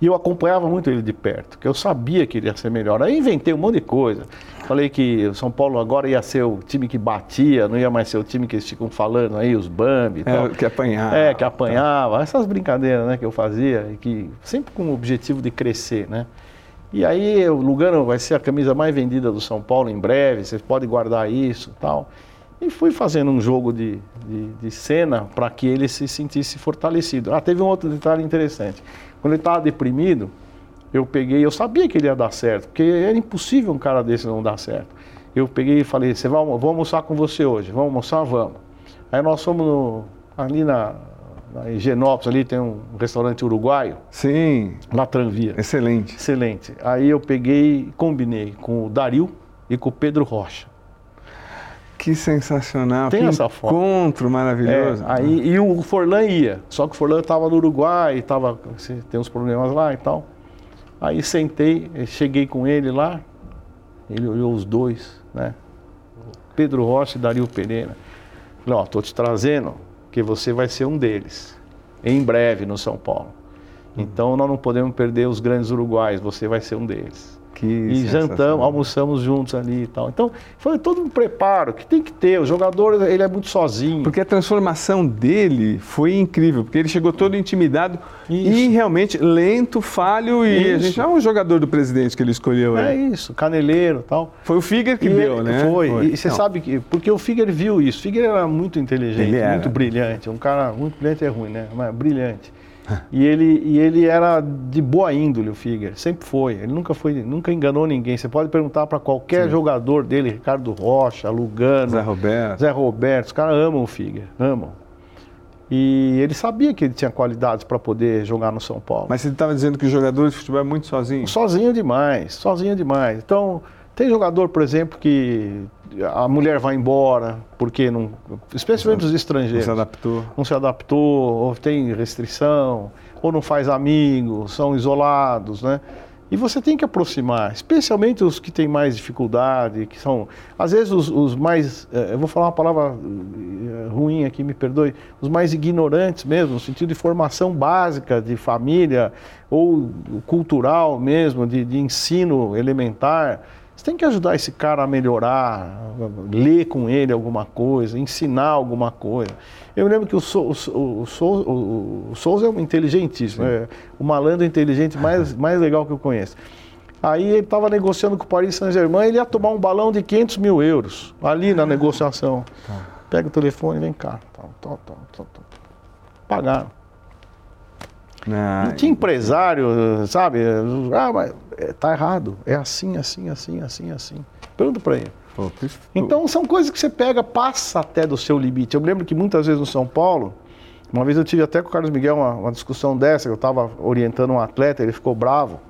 E eu acompanhava muito ele de perto, que eu sabia que ele ia ser melhor. Aí inventei um monte de coisa. Falei que o São Paulo agora ia ser o time que batia, não ia mais ser o time que eles ficam falando aí, os Bambi e é, tal. Que apanhava. É, que apanhava. Essas brincadeiras né, que eu fazia, que sempre com o objetivo de crescer, né? E aí o Lugano vai ser a camisa mais vendida do São Paulo em breve, vocês podem guardar isso tal. E fui fazendo um jogo de, de, de cena para que ele se sentisse fortalecido. Ah, teve um outro detalhe interessante. Quando ele estava deprimido, eu peguei, eu sabia que ele ia dar certo, porque era impossível um cara desse não dar certo. Eu peguei e falei, você vai, vou almoçar com você hoje, vamos almoçar? Vamos. Aí nós fomos no, ali na, na Higienópolis, ali tem um restaurante uruguaio. Sim. La Tranvia. Excelente. Excelente. Aí eu peguei e combinei com o Dario e com o Pedro Rocha. Que sensacional, Tem que essa foto. encontro maravilhoso. É, aí, e o Forlan ia, só que o Forlan estava no Uruguai, tava, tem uns problemas lá e tal. Aí sentei, cheguei com ele lá, ele olhou os dois, né? Pedro Rocha e Dario Pereira. Falei, ó, tô te trazendo, que você vai ser um deles, em breve no São Paulo. Então nós não podemos perder os grandes uruguais, você vai ser um deles. Que e jantamos, almoçamos juntos ali e tal. Então, foi todo um preparo que tem que ter. O jogador, ele é muito sozinho. Porque a transformação dele foi incrível, porque ele chegou todo intimidado isso. e realmente lento, falho e isso. a gente é um jogador do presidente que ele escolheu. É, é. isso, caneleiro tal. Foi o Figuer que e deu, né? Foi. foi. E você sabe que, porque o Figuer viu isso. O era muito inteligente, muito brilhante. Um cara muito brilhante é ruim, né? Mas brilhante. e, ele, e ele era de boa índole, o Figuer, sempre foi. Ele nunca foi, nunca enganou ninguém. Você pode perguntar para qualquer Sim. jogador dele, Ricardo Rocha, Lugano, Zé Roberto. Zé Roberto, os caras amam o Figuer, amam. E ele sabia que ele tinha qualidades para poder jogar no São Paulo. Mas você estava dizendo que o jogador de futebol é muito sozinho? Sozinho demais, sozinho demais. Então, tem jogador, por exemplo, que a mulher vai embora, porque não. Especialmente os estrangeiros. Não se adaptou. Não se adaptou, ou tem restrição, ou não faz amigos, são isolados, né? E você tem que aproximar, especialmente os que têm mais dificuldade, que são, às vezes, os, os mais, eh, eu vou falar uma palavra eh, ruim aqui, me perdoe, os mais ignorantes mesmo, no sentido de formação básica de família, ou cultural mesmo, de, de ensino elementar. Você tem que ajudar esse cara a melhorar, ler com ele alguma coisa, ensinar alguma coisa. Eu me lembro que o, Sou, o, o, o Souza é um inteligentíssimo, é o malandro inteligente mais, mais legal que eu conheço. Aí ele estava negociando com o Paris Saint-Germain, ele ia tomar um balão de 500 mil euros, ali na negociação. Tá. Pega o telefone, vem cá. Pagaram. Ah, tinha empresário, sabe? Ah, mas tá errado. É assim, assim, assim, assim, assim. Pergunta para ele. Então são coisas que você pega, passa até do seu limite. Eu me lembro que muitas vezes no São Paulo, uma vez eu tive até com o Carlos Miguel uma, uma discussão dessa, eu estava orientando um atleta, ele ficou bravo.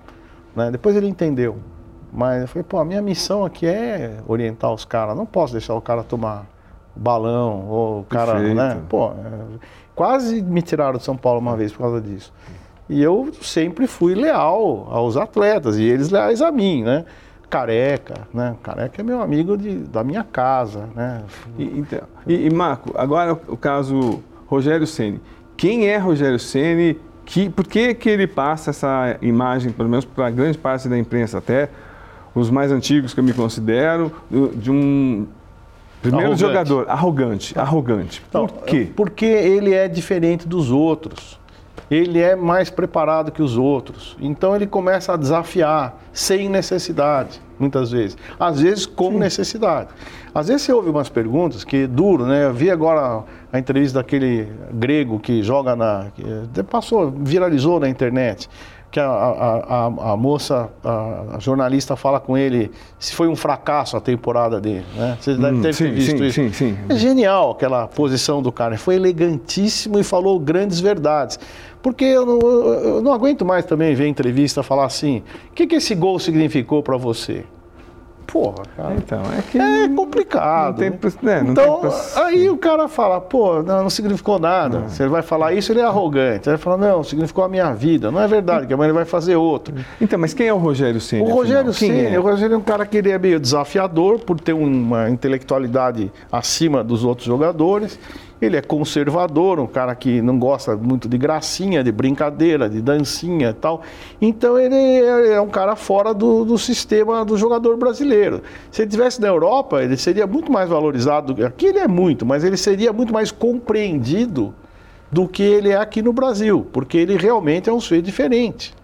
Né? Depois ele entendeu. Mas eu falei, pô, a minha missão aqui é orientar os caras. Não posso deixar o cara tomar balão, ou o cara, Perfeito. né? Pô, é, quase me tiraram de São Paulo uma vez por causa disso. E eu sempre fui leal aos atletas e eles leais a mim, né? Careca, né? Careca é meu amigo de, da minha casa, né? E, então, e, e Marco, agora o caso Rogério Ceni. Quem é Rogério Ceni? Que, por que, que ele passa essa imagem, pelo menos para grande parte da imprensa, até os mais antigos que eu me considero, de um primeiro arrogante. jogador arrogante, arrogante. Por quê? Porque ele é diferente dos outros ele é mais preparado que os outros. Então ele começa a desafiar sem necessidade, muitas vezes. Às vezes com Sim. necessidade. Às vezes você ouve umas perguntas que é duro, né? Eu vi agora a entrevista daquele grego que joga na. Que passou, viralizou na internet que a, a, a, a moça, a, jornalista fala com ele se foi um fracasso a temporada dele, né? Você deve hum, ter sim, visto sim, isso. Sim, sim. É genial aquela posição do cara. Foi elegantíssimo e falou grandes verdades. Porque eu não, eu não aguento mais também ver entrevista falar assim, o que, que esse gol significou para você? Porra, cara. Então, é que. É complicado. Não tem, né? Não então, tem aí o cara fala, pô, não, não significou nada. Não. Se ele vai falar isso, ele é arrogante. Ele fala, não, significou a minha vida. Não é verdade, que amanhã ele vai fazer outro. Então, mas quem é o Rogério Ceni? O Rogério Ceni, é? o Rogério é um cara que ele é meio desafiador por ter uma intelectualidade acima dos outros jogadores. Ele é conservador, um cara que não gosta muito de gracinha, de brincadeira, de dancinha e tal. Então ele é, é um cara fora do, do sistema do jogador brasileiro. Se ele estivesse na Europa, ele seria muito mais valorizado. Aqui ele é muito, mas ele seria muito mais compreendido do que ele é aqui no Brasil, porque ele realmente é um sujeito diferente.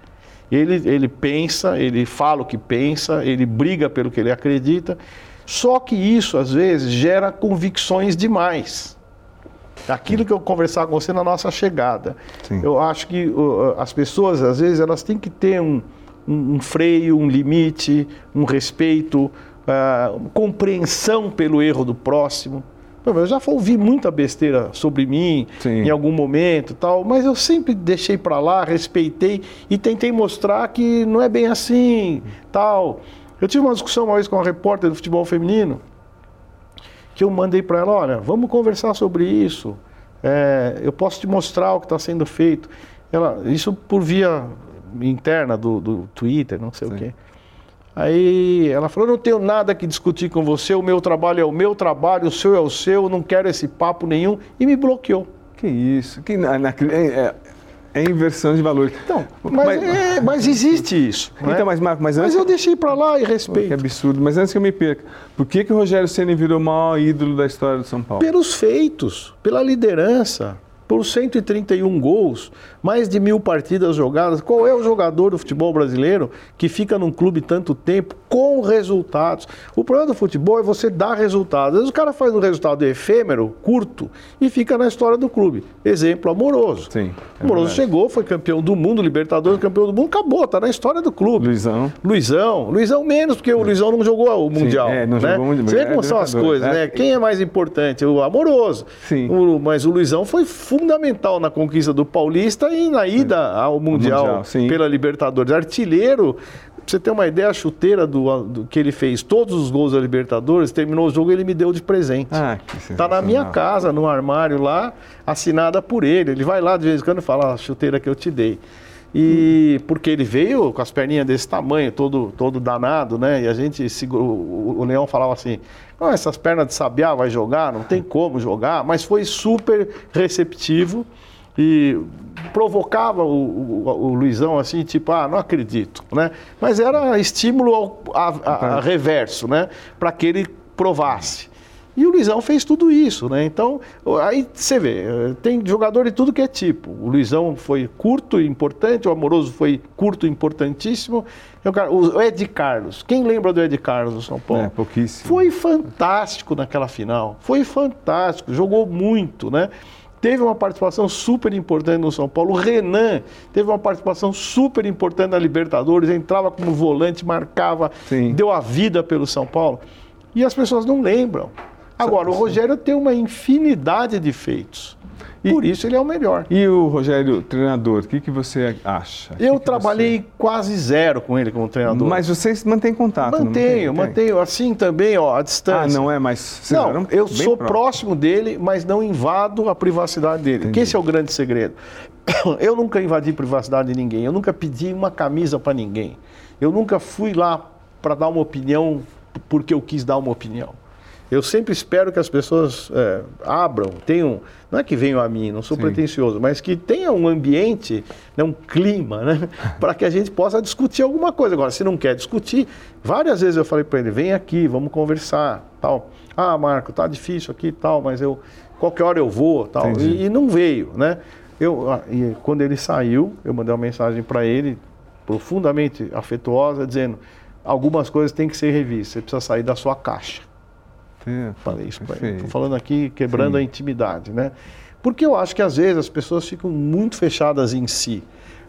Ele, ele pensa, ele fala o que pensa, ele briga pelo que ele acredita. Só que isso, às vezes, gera convicções demais. Aquilo que eu conversar com você na nossa chegada. Sim. Eu acho que uh, as pessoas, às vezes, elas têm que ter um, um, um freio, um limite, um respeito, uh, compreensão pelo erro do próximo. Eu já ouvi muita besteira sobre mim Sim. em algum momento tal, mas eu sempre deixei para lá, respeitei e tentei mostrar que não é bem assim, tal. Eu tive uma discussão uma vez com uma repórter do futebol feminino que eu mandei para ela, olha, vamos conversar sobre isso. É, eu posso te mostrar o que está sendo feito. Ela, isso por via interna do, do Twitter, não sei Sim. o quê. Aí ela falou: não tenho nada que discutir com você, o meu trabalho é o meu trabalho, o seu é o seu, não quero esse papo nenhum, e me bloqueou. Que isso? Que, na, na, é, é inversão de valores. Então, mas, mas, é, mas existe isso. Então, é? mas Marco, mas antes... Mas eu deixei para lá e respeito. Que absurdo. Mas antes que eu me perca, por que, que o Rogério Ceni virou o maior ídolo da história do São Paulo? Pelos feitos, pela liderança, por 131 gols, mais de mil partidas jogadas. Qual é o jogador do futebol brasileiro que fica num clube tanto tempo com resultados? O problema do futebol é você dar resultados. Às vezes o cara faz um resultado efêmero, curto, e fica na história do clube. Exemplo, Amoroso. Sim. É Amoroso verdade. chegou, foi campeão do mundo, Libertadores, campeão do mundo, acabou, tá na história do clube. Luizão. Luizão. Luizão menos, porque o Luizão não jogou o Mundial. Sim, é, não né? jogou o Mundial. Você vê como são as coisas, né? Quem é mais importante? O Amoroso. Sim. O, mas o Luizão foi fundamental na conquista do Paulista e na ida ao Mundial, mundial pela Libertadores. Artilheiro, pra você ter uma ideia, a chuteira do, do, que ele fez, todos os gols da Libertadores, terminou o jogo e ele me deu de presente. Ah, tá na minha casa, no armário lá, assinada por ele. Ele vai lá de vez em quando e fala a chuteira que eu te dei. E porque ele veio com as perninhas desse tamanho, todo, todo danado, né? E a gente o, o Leão falava assim: oh, essas pernas de sabiá vai jogar, não tem como jogar, mas foi super receptivo e provocava o, o, o, Luizão assim, tipo, ah, não acredito, né? Mas era estímulo ao, a, a, a reverso, né? Para que ele provasse. E o Luizão fez tudo isso, né? Então, aí você vê, tem jogador de tudo que é tipo. O Luizão foi curto e importante, o Amoroso foi curto e importantíssimo. O Ed Carlos, quem lembra do Ed Carlos do São Paulo? É, pouquíssimo. Foi fantástico naquela final, foi fantástico, jogou muito, né? teve uma participação super importante no São Paulo. O Renan teve uma participação super importante na Libertadores, entrava como volante, marcava, Sim. deu a vida pelo São Paulo. E as pessoas não lembram. Agora, o Rogério tem uma infinidade de feitos. E, Por isso ele é o melhor. E o Rogério, treinador, o que, que você acha? Eu que trabalhei você... quase zero com ele como treinador. Mas vocês mantêm contato? Mantenho, mantém? mantenho. Assim também, ó, à distância. Ah, não é mais... Não, eu sou próximo. próximo dele, mas não invado a privacidade dele. Entendi. Que esse é o grande segredo. Eu nunca invadi a privacidade de ninguém. Eu nunca pedi uma camisa para ninguém. Eu nunca fui lá para dar uma opinião porque eu quis dar uma opinião. Eu sempre espero que as pessoas é, abram, tenham, não é que venham a mim, não sou Sim. pretencioso, mas que tenha um ambiente, né, um clima, né, para que a gente possa discutir alguma coisa. Agora, se não quer discutir, várias vezes eu falei para ele, vem aqui, vamos conversar, tal. Ah, Marco, tá difícil aqui, tal, mas eu qualquer hora eu vou, tal. E, e, não veio, né? Eu, ah, e quando ele saiu, eu mandei uma mensagem para ele profundamente afetuosa, dizendo algumas coisas têm que ser revistas, você precisa sair da sua caixa. Falei isso para ele. Estou falando aqui quebrando Sim. a intimidade, né? Porque eu acho que às vezes as pessoas ficam muito fechadas em si.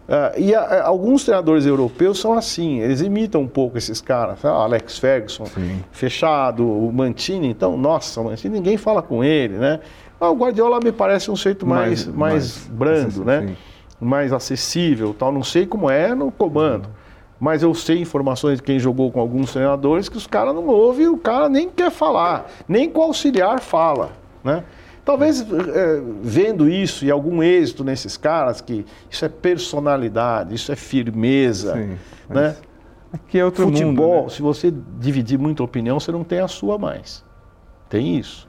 Uh, e a, a, alguns treinadores europeus são assim, eles imitam um pouco esses caras. Alex Ferguson, Sim. fechado, o Mantini, então, nossa, o Mantini, ninguém fala com ele, né? Ah, o Guardiola me parece um jeito mais, mais, mais brando, né? Sim. Mais acessível, tal. Não sei como é no comando. Uhum mas eu sei informações de quem jogou com alguns treinadores que os caras não ouvem, o cara nem quer falar, nem com o auxiliar fala, né? Talvez é, vendo isso e algum êxito nesses caras, que isso é personalidade, isso é firmeza, Sim, né? Aqui é outro Futebol, mundo, né? se você dividir muita opinião, você não tem a sua mais. Tem isso.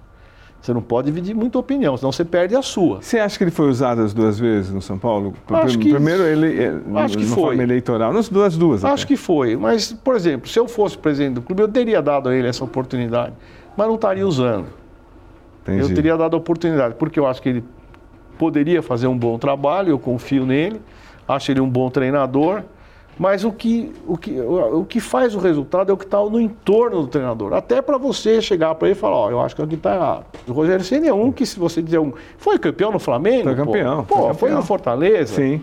Você não pode dividir muita opinião, senão você perde a sua. Você acha que ele foi usado as duas vezes no São Paulo? Acho que, Primeiro ele eh, acho que foi. forma eleitoral, nas duas duas. Acho até. que foi, mas por exemplo, se eu fosse presidente do clube, eu teria dado a ele essa oportunidade, mas não estaria usando. Entendi. Eu teria dado a oportunidade, porque eu acho que ele poderia fazer um bom trabalho, eu confio nele, acho ele um bom treinador. Mas o que, o que, o que faz o resultado é o que está no entorno do treinador. Até para você chegar para ele e falar, ó, oh, eu acho que aqui está errado. O Rogério Senna é um que, se você dizer um. Foi campeão no Flamengo? Foi campeão. Pô, foi, campeão. foi no Fortaleza? Sim.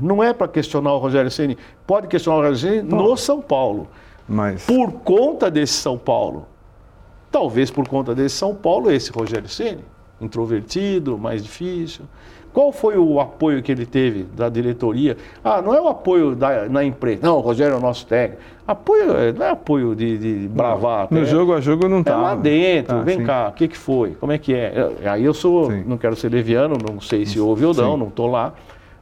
Não é para questionar o Rogério Ceni. Pode questionar o Rogério Ceni no São Paulo. Mas... Por conta desse São Paulo. Talvez por conta desse São Paulo, esse Rogério Ceni, introvertido, mais difícil. Qual foi o apoio que ele teve da diretoria? Ah, não é o apoio da, na empresa. Não, o Rogério é o nosso técnico. Apoio, é, não é apoio de, de bravata. No é, jogo a jogo não está. É lá dentro. Ah, Vem sim. cá, o que, que foi? Como é que é? Aí eu sou, sim. não quero ser leviano, não sei se houve ou não, sim. não estou lá.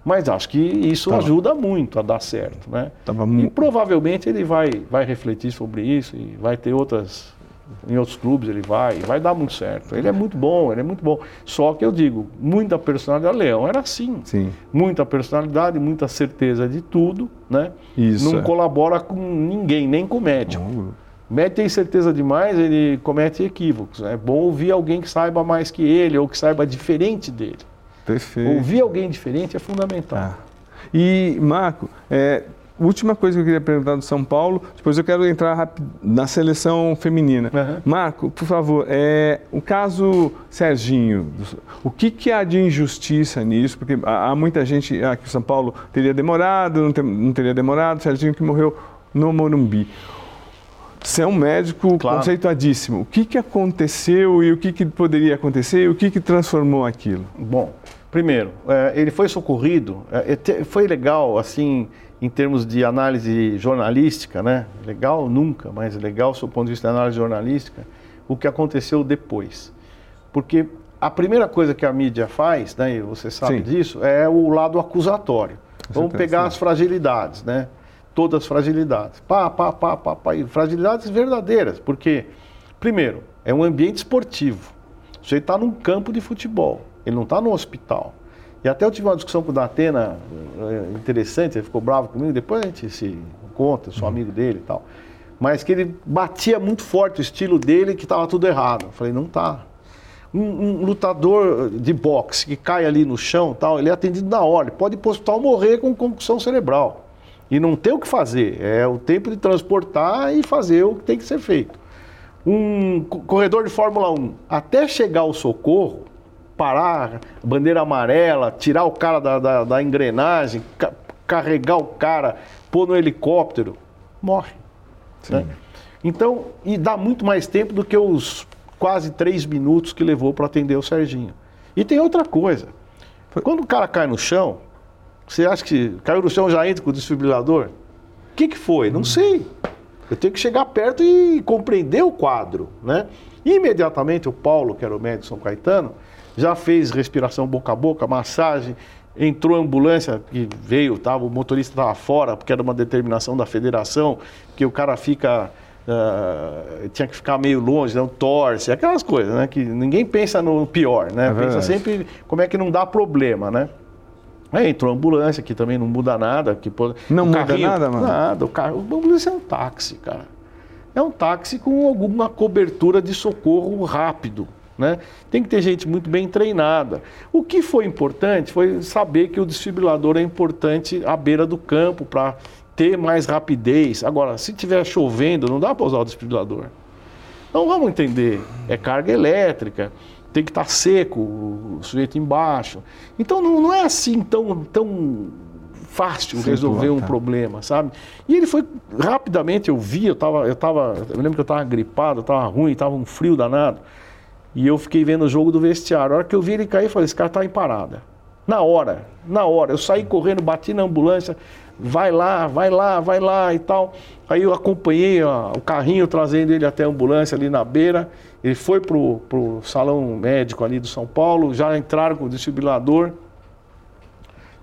Mas acho que isso Tava. ajuda muito a dar certo, né? Tava e provavelmente ele vai, vai refletir sobre isso e vai ter outras em outros clubes ele vai, vai dar muito certo. Ele é muito bom, ele é muito bom. Só que eu digo, muita personalidade. Leão era assim. Sim. Muita personalidade, muita certeza de tudo, né? Isso. Não é. colabora com ninguém, nem com o médico. O médico tem certeza demais, ele comete equívocos. É bom ouvir alguém que saiba mais que ele ou que saiba diferente dele. Perfeito. Ouvir alguém diferente é fundamental. Ah. E, Marco, é, última coisa que eu queria perguntar do São Paulo, depois eu quero entrar na seleção feminina. Uhum. Marco, por favor, é, o caso Serginho, o que, que há de injustiça nisso? Porque há muita gente ah, que o São Paulo teria demorado, não, ter, não teria demorado, Serginho que morreu no Morumbi. Você é um médico claro. conceituadíssimo. O que, que aconteceu e o que, que poderia acontecer e o que, que transformou aquilo? Bom, primeiro, é, ele foi socorrido. É, foi legal, assim, em termos de análise jornalística, né? Legal nunca, mas legal do ponto de vista de análise jornalística, o que aconteceu depois. Porque a primeira coisa que a mídia faz, né, e você sabe Sim. disso, é o lado acusatório. Vamos pegar as fragilidades, né? Todas as fragilidades. Pá, pá, pá, pá, pá. E fragilidades verdadeiras, porque, primeiro, é um ambiente esportivo. Você está num campo de futebol, ele não está no hospital. E até eu tive uma discussão com o Datena eh, interessante, ele ficou bravo comigo, depois a gente se conta, sou uhum. amigo dele e tal. Mas que ele batia muito forte o estilo dele, que estava tudo errado. Eu falei, não tá. Um, um, lutador de boxe que cai ali no chão tal, ele é atendido na hora, ele pode ir para o hospital morrer com concussão cerebral. E não tem o que fazer, é o tempo de transportar e fazer o que tem que ser feito. Um corredor de Fórmula 1, até chegar o socorro, parar, bandeira amarela, tirar o cara da, da, da engrenagem, ca carregar o cara, pôr no helicóptero, morre. Né? Então, e dá muito mais tempo do que os quase três minutos que levou para atender o Serginho. E tem outra coisa. Quando o cara cai no chão, você acha que caiu no chão já entra com o desfibrilador? O que, que foi? Não sei. Eu tenho que chegar perto e compreender o quadro, né? Imediatamente o Paulo, que era o médico São Caetano, já fez respiração boca a boca, massagem, entrou a ambulância que veio, tava, o motorista estava fora, porque era uma determinação da federação, que o cara fica. Uh, tinha que ficar meio longe, não torce, aquelas coisas, né? Que ninguém pensa no pior, né? É pensa sempre como é que não dá problema, né? Aí entrou a ambulância, que também não muda nada. Que pode... Não muda carrinho, nada, mano? Nada. O, carro, a ambulância é um táxi, cara. É um táxi com alguma cobertura de socorro rápido. Né? Tem que ter gente muito bem treinada. O que foi importante foi saber que o desfibrilador é importante à beira do campo para ter mais rapidez. Agora, se estiver chovendo, não dá para usar o desfibrilador. Então vamos entender, é carga elétrica, tem que estar tá seco o sujeito embaixo. Então não, não é assim tão, tão fácil Sim, resolver um tá. problema, sabe? E ele foi rapidamente, eu vi, eu tava, eu tava, eu lembro que eu estava gripado, estava ruim, estava um frio danado. E eu fiquei vendo o jogo do vestiário. A hora que eu vi ele cair, eu falei, esse cara está em parada. Na hora, na hora. Eu saí correndo, bati na ambulância, vai lá, vai lá, vai lá e tal. Aí eu acompanhei ó, o carrinho trazendo ele até a ambulância ali na beira. Ele foi pro, pro salão médico ali do São Paulo, já entraram com o desfibrilador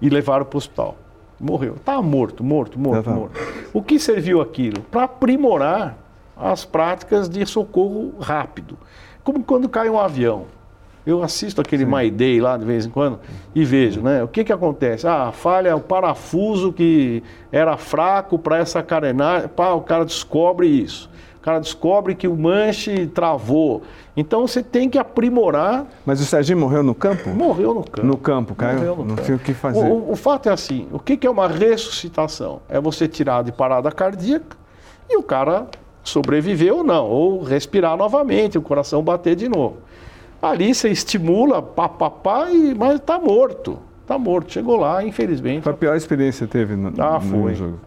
e levaram para o hospital. Morreu. Estava morto, morto, morto, morto. O que serviu aquilo? Para aprimorar as práticas de socorro rápido. Como quando cai um avião. Eu assisto aquele Sim. My Day lá de vez em quando e vejo, né? O que que acontece? Ah, falha o parafuso que era fraco para essa carenagem, pá, o cara descobre isso. O cara descobre que o manche travou. Então você tem que aprimorar. Mas o Serginho morreu no campo? Morreu no campo. No campo, caiu. No não campo. o que fazer. O, o, fato é assim: o que, que é uma ressuscitação? É você tirar de parada cardíaca e o cara sobreviver ou não, ou respirar novamente, o coração bater de novo. Ali você estimula, pá, pá, pá, e, mas está morto. Está morto. Chegou lá, infelizmente. Foi a pior experiência que teve no, ah, foi. jogo.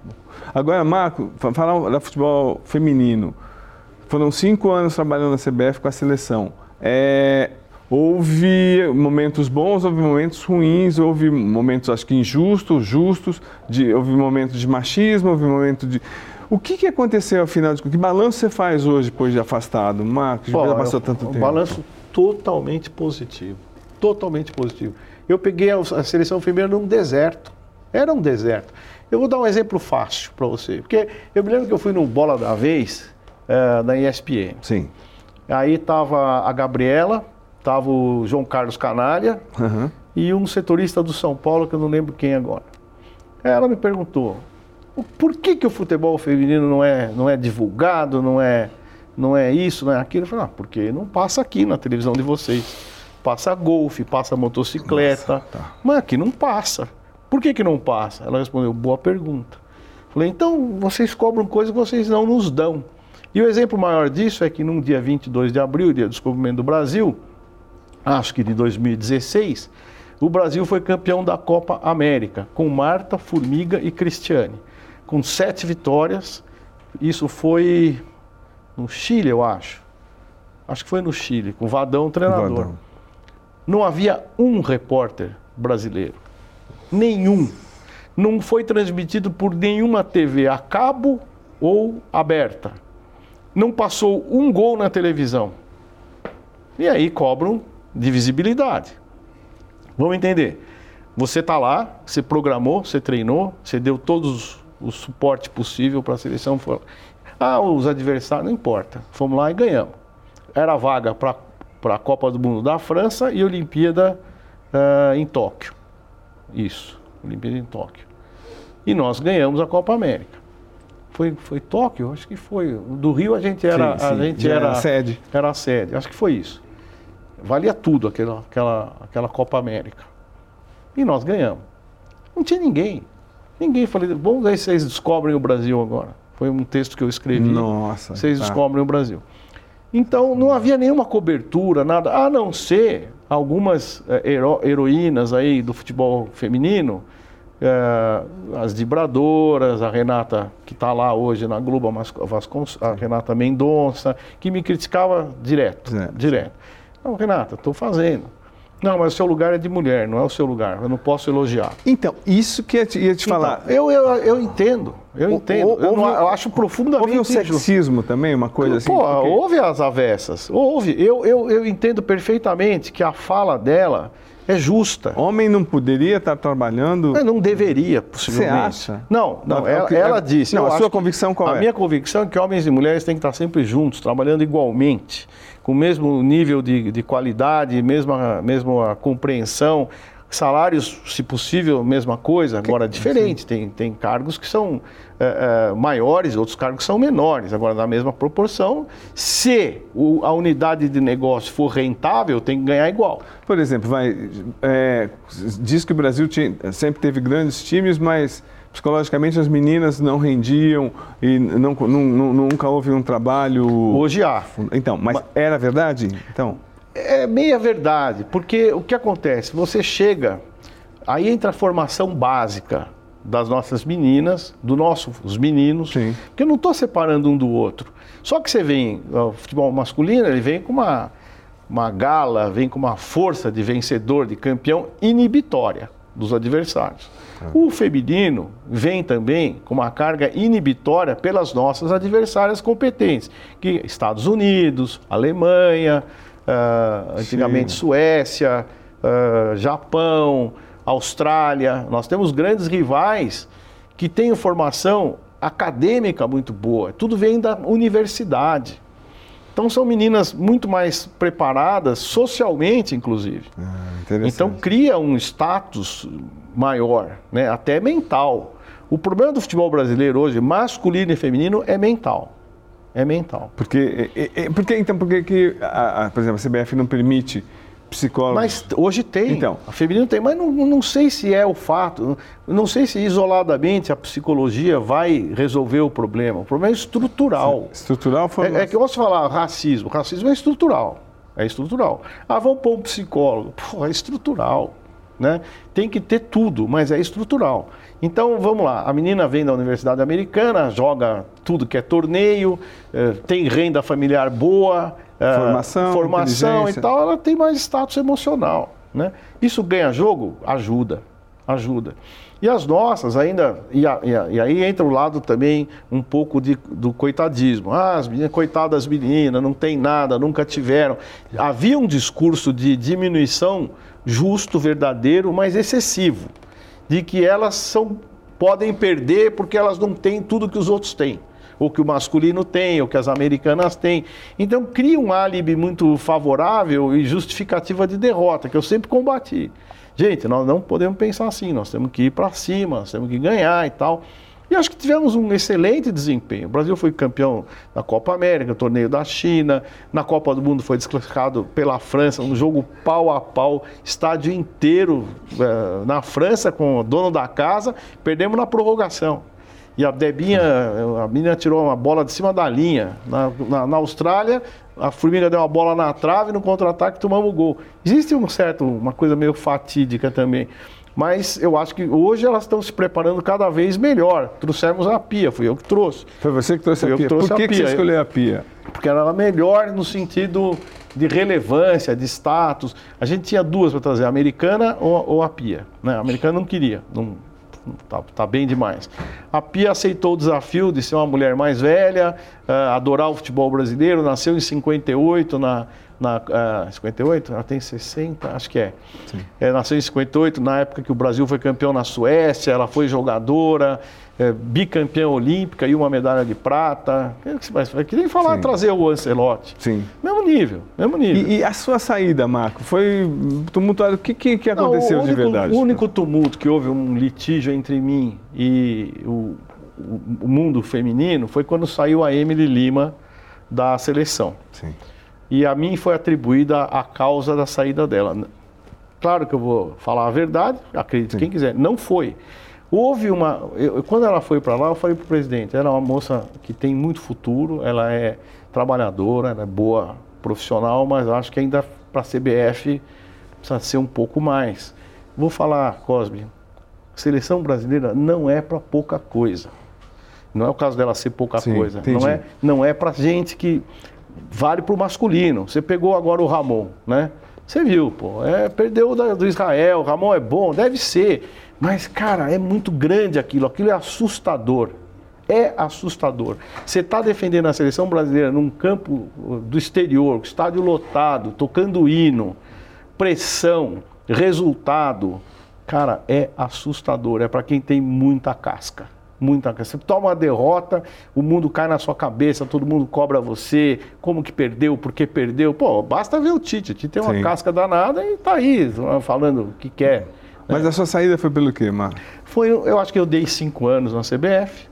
Agora, Marco, falar da futebol feminino. Foram cinco anos trabalhando na CBF com a seleção. É, houve momentos bons, houve momentos ruins, houve momentos, acho que injustos, justos, de, houve momentos de machismo, houve momentos de. O que, que aconteceu afinal de Que balanço você faz hoje depois de afastado, Marcos? Já passou tanto tempo. Um balanço totalmente positivo. Totalmente positivo. Eu peguei a seleção feminina num deserto. Era um deserto. Eu vou dar um exemplo fácil para você. Porque eu me lembro que eu fui no Bola da Vez, é, da ESPN. Sim. Aí tava a Gabriela, tava o João Carlos Canalha uhum. e um setorista do São Paulo, que eu não lembro quem agora. Ela me perguntou, por que, que o futebol feminino não é, não é divulgado, não é, não é isso, não é aquilo? Eu falei, ah, porque não passa aqui na televisão de vocês. Passa golfe, passa motocicleta, Nossa, tá. mas aqui não passa. Por que, que não passa? Ela respondeu, boa pergunta. Falei, então vocês cobram coisas que vocês não nos dão. E o exemplo maior disso é que no dia 22 de abril, dia do descobrimento do Brasil, acho que de 2016, o Brasil foi campeão da Copa América, com Marta, Formiga e Cristiane com sete vitórias. Isso foi no Chile, eu acho. Acho que foi no Chile, com o Vadão, treinador. Vadão. Não havia um repórter brasileiro. Nenhum. Não foi transmitido por nenhuma TV a cabo ou aberta. Não passou um gol na televisão. E aí cobram de visibilidade. Vamos entender. Você está lá, você programou, você treinou, você deu todos o suporte possível para a seleção. Ah, os adversários, não importa. Fomos lá e ganhamos. Era vaga para a Copa do Mundo da França e Olimpíada uh, em Tóquio. Isso, Olimpíada em Tóquio. E nós ganhamos a Copa América. Foi, foi Tóquio? Acho que foi. Do Rio a gente era, sim, sim. a gente era, era a sede. Era a sede. Acho que foi isso. Valia tudo aquela, aquela, aquela Copa América. E nós ganhamos. Não tinha ninguém. Ninguém falei, bom, aí vocês descobrem o Brasil agora. Foi um texto que eu escrevi. Nossa. Vocês tá. descobrem o Brasil. Então não havia nenhuma cobertura, nada, a não ser algumas é, hero, heroínas aí do futebol feminino, é, as vibradoras, a Renata, que está lá hoje na Globo, a Renata Mendonça, que me criticava direto, direto. direto. Não, Renata, estou fazendo. Não, mas o seu lugar é de mulher, não é o seu lugar. Eu não posso elogiar. Então, isso que eu ia te falar. Então, eu, eu, eu entendo, eu entendo. Ou- eu, não- houve- eu acho profundamente Houve um injusto. sexismo também, uma coisa assim? Pô, porque- houve as avessas, houve. Eu, eu, eu entendo perfeitamente que a fala dela é justa. Homem não poderia estar trabalhando. Mas não deveria, possivelmente. acha? Não, não. Não, é o ela, ela disse. não, eu a sua convicção qual a é? minha convicção é que homens e mulheres têm que estar sempre juntos, trabalhando igualmente, com o mesmo nível de, de qualidade, mesma, mesma compreensão. Salários, se possível, mesma coisa, agora diferente. Tem, tem cargos que são eh, eh, maiores, outros cargos que são menores, agora na mesma proporção. Se o- a unidade de negócio for rentável, tem que ganhar igual. Por exemplo, vai, é, diz que o Brasil tinha- sempre teve grandes times, mas psicologicamente as meninas não rendiam e não, nu- nu- nunca houve um trabalho. Hoje há. Então, mas era verdade? Então, É meia verdade, porque o que acontece? Você chega, aí entra a formação básica das nossas meninas, dos nossos meninos, Sim. porque eu não estou separando um do outro. Só que você vem, o futebol masculino, ele vem com uma, uma gala, vem com uma força de vencedor, de campeão inibitória dos adversários. O feminino vem também com uma carga inibitória pelas nossas adversárias competentes, que Estados Unidos, Alemanha, ah, antigamente Sim. Suécia, ah, Japão, Austrália. Nós temos grandes rivais que têm formação acadêmica muito boa. Tudo vem da universidade. Então são meninas muito mais preparadas socialmente, inclusive. interessante. Então cria um status maior, né? até mental. O problema do futebol brasileiro hoje, masculino e feminino, é mental. É mental. porque, é- é- porque então, por que por exemplo, a CBF não permite psicólogos? Mas hoje tem. Então. A feminino tem, mas não, não sei se é o fato. Não sei se isoladamente a psicologia vai resolver o problema. O problema é estrutural. Estrutural foi. É, é que eu posso falar racismo. Racismo é estrutural. É estrutural. Ah, vamos pôr um psicólogo. Pô, é estrutural. Né? Tem que ter tudo, mas é estrutural. Então vamos lá, a menina vem da Universidade Americana, joga tudo que é torneio, eh, tem renda familiar boa, eh, Formação, formação e tal, ela tem mais status emocional. Né? Isso ganha jogo? Ajuda, ajuda. E as nossas ainda, e, a- e a- e aí entra o lado também um pouco de- do coitadismo. Ah, as meninas, coitadas meninas, não tem nada, nunca tiveram. Havia um discurso de diminuição justo, verdadeiro, mas excessivo, de que elas são, podem perder porque elas não têm tudo que os outros têm ou que o masculino tem, ou que as americanas têm. Então cria um álibi muito favorável e justificativa de derrota, que eu sempre combati. Gente, nós não podemos pensar assim, nós temos que ir para cima, nós temos que ganhar e tal. E acho que tivemos um excelente desempenho. O Brasil foi campeão da Copa América, torneio da China, na Copa do Mundo foi desclassificado pela França, um jogo pau a pau, estádio inteiro eh, na França com o dono da casa, perdemos na prorrogação. E a Debinha, a menina tirou uma bola de cima da linha. Na, na, na Austrália, a Formiga deu uma bola na trave, no contra-ataque tomamos o gol. Existe um certo, uma coisa meio fatídica também. Mas eu acho que hoje elas estão se preparando cada vez melhor. Trouxemos a pia, fui eu que trouxe. Foi você que trouxe Fui a pia. trouxe Por que, que você pia. escolheu a pia? Porque ela era melhor no sentido de relevância, de status. A gente tinha duas para trazer, a americana ou, ou a Pia. Né? A americana não queria, não, tá, tá bem demais. A Pia aceitou o desafio de ser uma mulher mais velha, ah, adorar o futebol brasileiro, nasceu em 58, na, na, ah, 58? Ela tem 60, acho que é. É, Nasceu em 58, na época que o Brasil foi campeão na Suécia, ela foi jogadora, é, bicampeã olímpica e uma medalha de prata. Que que nem falar Sim. trazer o Ancelotti. Sim. Mesmo nível, mesmo nível. E, e a sua saída, Marco, foi tumultuada? O que, que, que Não, aconteceu o de único, verdade? O único tumulto que houve, um litígio entre mim e o, o- o mundo feminino, foi quando saiu a Emily Lima da seleção. Sim. E a mim foi atribuída a causa da saída dela. Claro que eu vou falar a verdade, acredite quem quiser. Não foi. Houve uma. eu- quando ela foi para lá, eu falei para o presidente: ela é uma moça que tem muito futuro, ela é trabalhadora, ela é boa profissional, mas acho que ainda para a CBF precisa ser um pouco mais. Vou falar, Cosme: seleção brasileira não é para pouca coisa. Não é o caso dela ser pouca Sim, coisa. entendi. Não é, não é para gente que vale para o masculino. Você pegou agora o Ramon, né? Você viu, pô. É, perdeu do Israel, Ramon é bom, deve ser. Mas, cara, é muito grande aquilo. Aquilo é assustador. É assustador. Você está defendendo a seleção brasileira num campo do exterior, estádio lotado, tocando hino, pressão, resultado. Cara, é assustador. É para quem tem muita casca muita Você toma uma derrota, o mundo cai na sua cabeça, todo mundo cobra você, como que perdeu, por que perdeu. Pô, basta ver o Tite. O Tite tem uma Sim. casca danada e tá aí, falando o que quer. Mas a sua saída foi pelo quê, Mar? Foi, eu acho que eu dei cinco anos na CBF,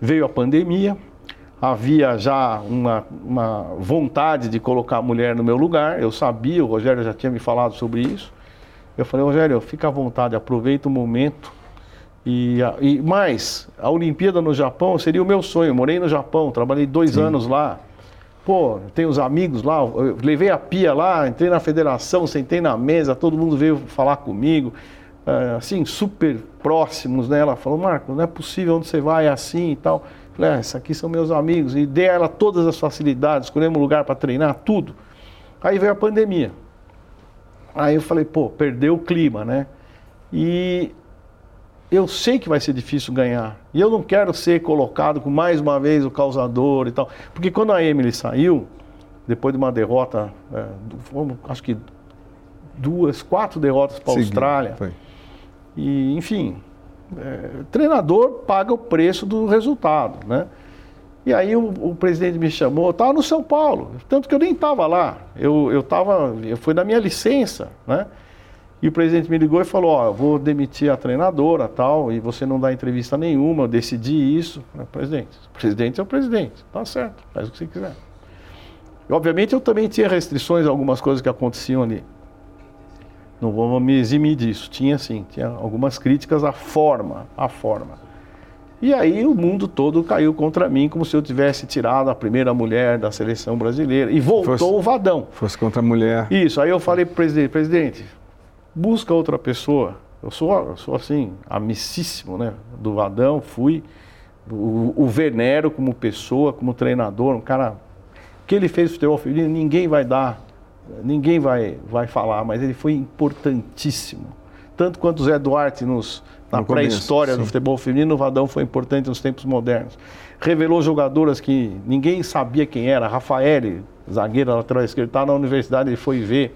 veio a pandemia, havia já uma, uma vontade de colocar a mulher no meu lugar, eu sabia, o Rogério já tinha me falado sobre isso. Eu falei, Rogério, fica à vontade, aproveita o momento, e, e mais, a Olimpíada no Japão seria o meu sonho. Eu morei no Japão, trabalhei dois Sim. anos lá. Pô, tenho os amigos lá, eu levei a pia lá, entrei na federação, sentei na mesa, todo mundo veio falar comigo, é, assim, super próximos, né? Ela falou, Marco, não é possível onde você vai é assim e tal. falei, ah, aqui são meus amigos. E dei a ela todas as facilidades, escolhemos um lugar para treinar, tudo. Aí veio a pandemia. Aí eu falei, pô, perdeu o clima, né? E eu sei que vai ser difícil ganhar. E eu não quero ser colocado com mais uma vez o causador e tal. Porque quando a Emily saiu, depois de uma derrota, é, acho que duas, quatro derrotas para a Austrália. Foi. E, enfim, é, treinador paga o preço do resultado, né? E aí o, o presidente me chamou, estava no São Paulo, tanto que eu nem estava lá. Eu, eu, tava, eu fui na minha licença, né? E o presidente me ligou e falou, ó, vou demitir a treinadora tal, e você não dá entrevista nenhuma, eu decidi isso. Presidente, presidente é o presidente, tá certo, faz o que você quiser. E, obviamente eu também tinha restrições a algumas coisas que aconteciam ali. Não vou me eximir disso. Tinha sim, tinha algumas críticas à forma, à forma. E aí o mundo todo caiu contra mim, como se eu tivesse tirado a primeira mulher da seleção brasileira. E voltou fosse, o Vadão. Fosse contra a mulher. Isso, aí eu falei para o presidente, presidente, busca outra pessoa. Eu sou, eu sou assim, amicíssimo, né? Do Vadão, fui. O, o venero como pessoa, como treinador, um cara. O que ele fez no futebol feminino, ninguém vai dar, ninguém vai, vai falar, mas ele foi importantíssimo. Tanto quanto o Zé Duarte nos, na pré-história do futebol feminino, o Vadão foi importante nos tempos modernos. Revelou jogadoras que ninguém sabia quem era. Rafael, zagueira lateral esquerda, está na universidade, ele foi ver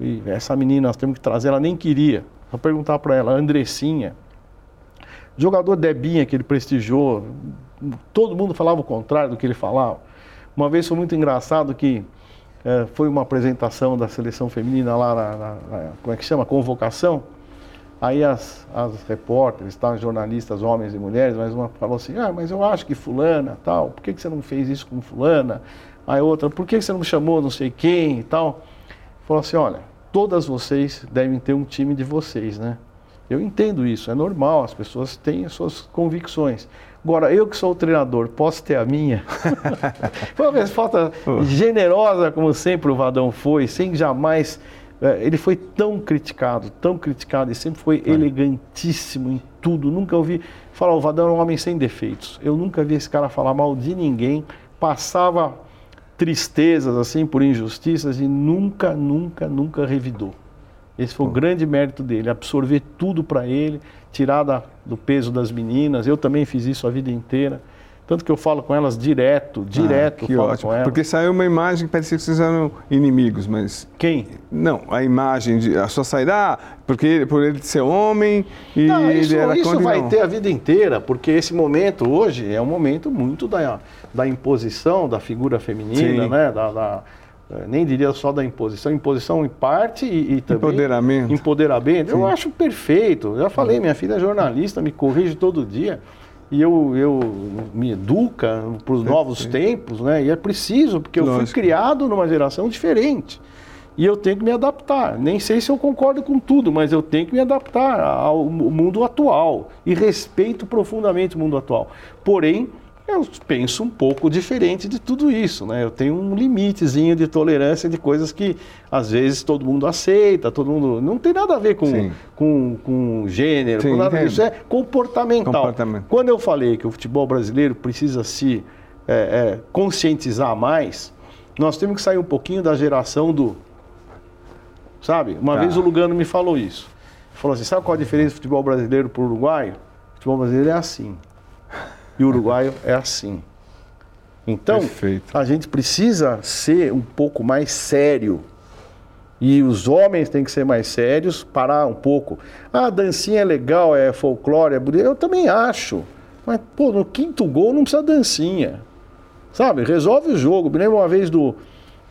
e essa menina nós temos que trazer, ela nem queria. Vou perguntar para ela, Andressinha, jogador Debinha que ele prestigiou, todo mundo falava o contrário do que ele falava. Uma vez foi muito engraçado que é, foi uma apresentação da seleção feminina lá na, na, na, como é que chama, convocação. Aí as, as repórteres, tá, jornalistas, homens e mulheres, mas uma falou assim, ah, mas eu acho que fulana, tal, por que, que você não fez isso com fulana? Aí outra, por que, que você não chamou não sei quem e tal? Falou assim, olha, todas vocês devem ter um time de vocês, né? Eu entendo isso, é normal, as pessoas têm as suas convicções. Agora, eu que sou o treinador, posso ter a minha? foi uma resposta generosa, como sempre o Vadão foi, sem jamais. É, ele foi tão criticado, tão criticado, e sempre foi é. elegantíssimo em tudo. Nunca ouvi falar, o Vadão é um homem sem defeitos. Eu nunca vi esse cara falar mal de ninguém, passava tristezas assim por injustiças e nunca, nunca, nunca revidou. Esse foi o grande mérito dele, absorver tudo para ele, tirar da, do peso das meninas. Eu também fiz isso a vida inteira. Tanto que eu falo com elas direto, direto. Ah, que ótimo. Porque saiu uma imagem que parecia que vocês eram inimigos, mas. Quem? Não, a imagem de. A sua saída, ah, porque por ele ser homem e não, isso, ele era Isso vai ter a vida inteira, porque esse momento hoje é um momento muito da, da imposição da figura feminina, Sim. né? Da, da, eh, nem diria só da imposição, imposição em parte e, e também empoderamento. Empoderamento. Sim. Eu acho perfeito. Eu já falei, minha filha é jornalista, me corrige todo dia e eu, eu me educa para os novos tempos, né? E é preciso, porque eu Lógico. fui criado numa geração diferente. E eu tenho que me adaptar. Nem sei se eu concordo com tudo, mas eu tenho que me adaptar ao mundo atual. E respeito profundamente o mundo atual. Porém, eu penso um pouco diferente de tudo isso, né? Eu tenho um limitezinho de tolerância de coisas que às vezes todo mundo aceita, todo mundo não tem nada a ver com com, com gênero, Sim, com nada disso, é comportamental. Comportamento. Quando eu falei que o futebol brasileiro precisa se é, é, conscientizar mais, nós temos que sair um pouquinho da geração do sabe? Uma vez o Lugano me falou isso. Falou assim, sabe qual a diferença do futebol brasileiro para o uruguaio? O futebol brasileiro é assim. E o uruguaio é assim. Então, Perfeito. a gente precisa ser um pouco mais sério. E os homens têm que ser mais sérios, parar um pouco. Ah, a dancinha é legal, é folclore, é bonito. Eu também acho. Mas, pô, no quinto gol não precisa dancinha. Sabe? Resolve o jogo. Me lembro uma vez do,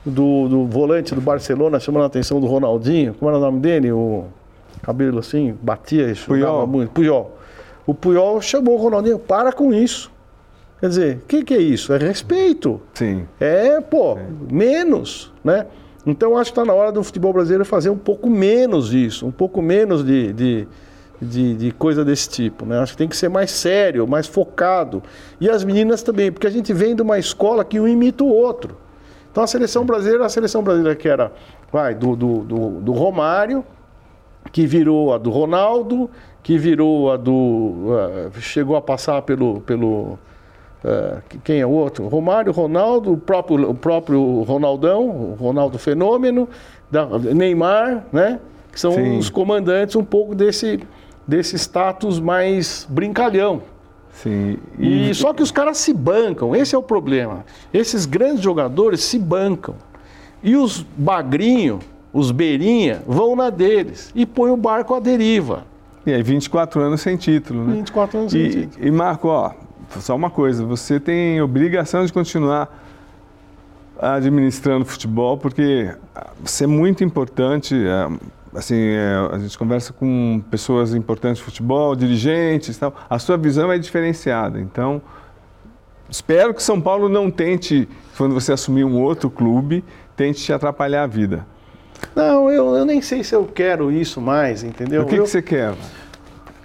do, do volante do Barcelona chamando a atenção do Ronaldinho. Como era o nome dele? O cabelo assim, batia e chutava muito. Puyol. O Puyol chamou o Ronaldinho, para com isso. Quer dizer, o que, que é isso? É respeito. Sim. É, pô, menos, né? Então acho que está na hora do futebol brasileiro fazer um pouco menos isso, um pouco menos de, de, de, de coisa desse tipo, né? Acho que tem que ser mais sério, mais focado. E as meninas também, porque a gente vem de uma escola que um imita o outro. Então a seleção brasileira, a seleção brasileira que era, vai, do, do, do, do Romário, que virou a do Ronaldo, que virou a do. ah, chegou a passar pelo. pelo ah, quem é o outro? Romário, Ronaldo, o próprio, o próprio Ronaldão, o Ronaldo Fenômeno, da- Neymar, né? Que são Sim. os comandantes um pouco desse, desse status mais brincalhão. Sim. E só que os caras se bancam, esse é o problema. Esses grandes jogadores se bancam. E os bagrinho, os beirinha, vão na deles e põem o barco à deriva. E aí, 24 anos sem título, né? 24 anos sem E, título. e Marco, ó, só uma coisa, você tem obrigação de continuar administrando futebol, porque ah, você é muito importante. é, Assim, é, a gente conversa com pessoas importantes de futebol, dirigentes, e tal. A sua visão é diferenciada. Então, espero que São Paulo não tente, quando você assumir um outro clube, tente te atrapalhar a vida. Não, eu, eu nem sei se eu quero isso mais, entendeu? o que, Eu- que você quer?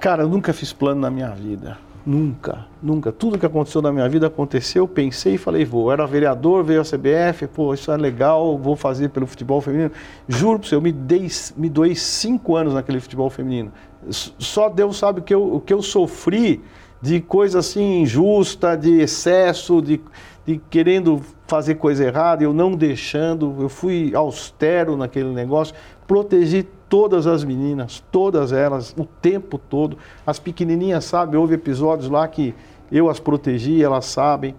Cara, eu nunca fiz plano na minha vida. Nunca, nunca. Tudo que aconteceu na minha vida aconteceu, pensei e falei, vou. Eu era vereador, veio a CBF, pô, isso é legal, vou fazer pelo futebol feminino. Juro pra você, eu me, dei, me doei cinco anos naquele futebol feminino. Só Deus sabe o que eu, o que eu sofri de coisa assim injusta, de excesso, de, de querendo fazer coisa errada, eu não deixando. Eu fui austero naquele negócio, protegi todas as meninas, todas elas, o tempo todo. As pequenininhas sabem, houve episódios lá que eu as protegi, elas sabem.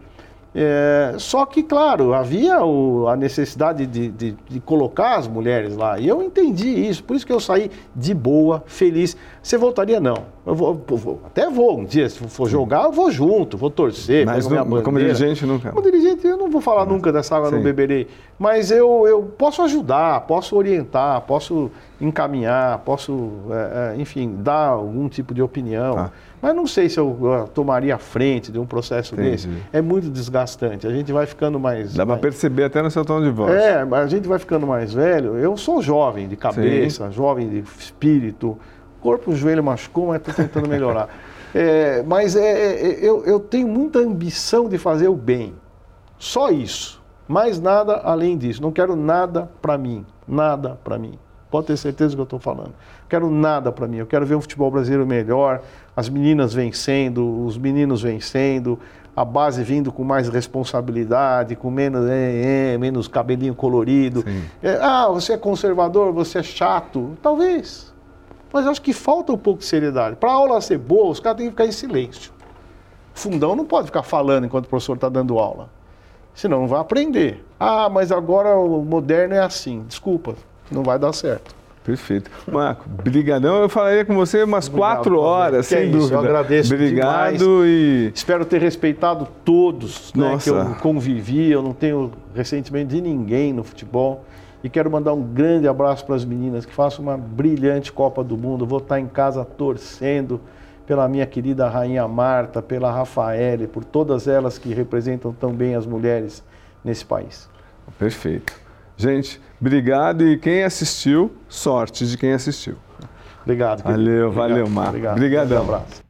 É, só que, claro, havia o- a necessidade de, de- de colocar as mulheres lá. E eu entendi isso, por isso que eu saí de boa, feliz. Você voltaria? Não. Eu vou, eu vou- até vou um dia, se for jogar, eu vou junto, vou torcer. Mas não- como dirigente, nunca. Como dirigente, eu não vou falar nunca dessa água Sim. no beberei. Mas eu, eu posso ajudar, posso orientar, posso encaminhar, posso, é, é, enfim, dar algum tipo de opinião. Tá. Mas não sei se eu ah, tomaria a frente de um processo Entendi. desse. É muito desgastante. A gente vai ficando mais. Dá para perceber até no seu tom de voz. é, mas a gente vai ficando mais velho. Eu sou jovem de cabeça, jovem de espírito. Corpo, o joelho machucou, mas estou tentando melhorar. É, mas é, é, eu, eu tenho muita ambição de fazer o bem. Só isso. Mais nada além disso. Não quero nada para mim. Nada para mim. Pode ter certeza do que eu estou falando. Quero nada para mim. Eu quero ver um futebol brasileiro melhor, as meninas vencendo, os meninos vencendo, a base vindo com mais responsabilidade, com menos, é, é, menos cabelinho colorido. É, ah, você é conservador, você é chato. Talvez. Mas acho que falta um pouco de seriedade. Para a aula ser boa, os caras têm que ficar em silêncio. Fundão não pode ficar falando enquanto o professor está dando aula. Senão não vai aprender. Ah, mas agora o moderno é assim. Desculpa, não vai dar certo. Perfeito. Marco, brigadão. Eu falaria com você umas Obrigado, quatro horas, sem é isso, eu dúvida. agradeço Obrigado e Espero ter respeitado todos né, que eu convivi. Eu não tenho ressentimento de ninguém no futebol. E quero mandar um grande abraço para as meninas que façam uma brilhante Copa do Mundo. Vou estar em casa torcendo pela minha querida Rainha Marta, pela Rafaele, por todas elas que representam tão bem as mulheres nesse país. perfeito. Gente, obrigado e quem assistiu, sorte de quem assistiu. Obrigado. querido. Valeu, Obrigado, valeu, Marco. Obrigado. Obrigadão. Um abraço.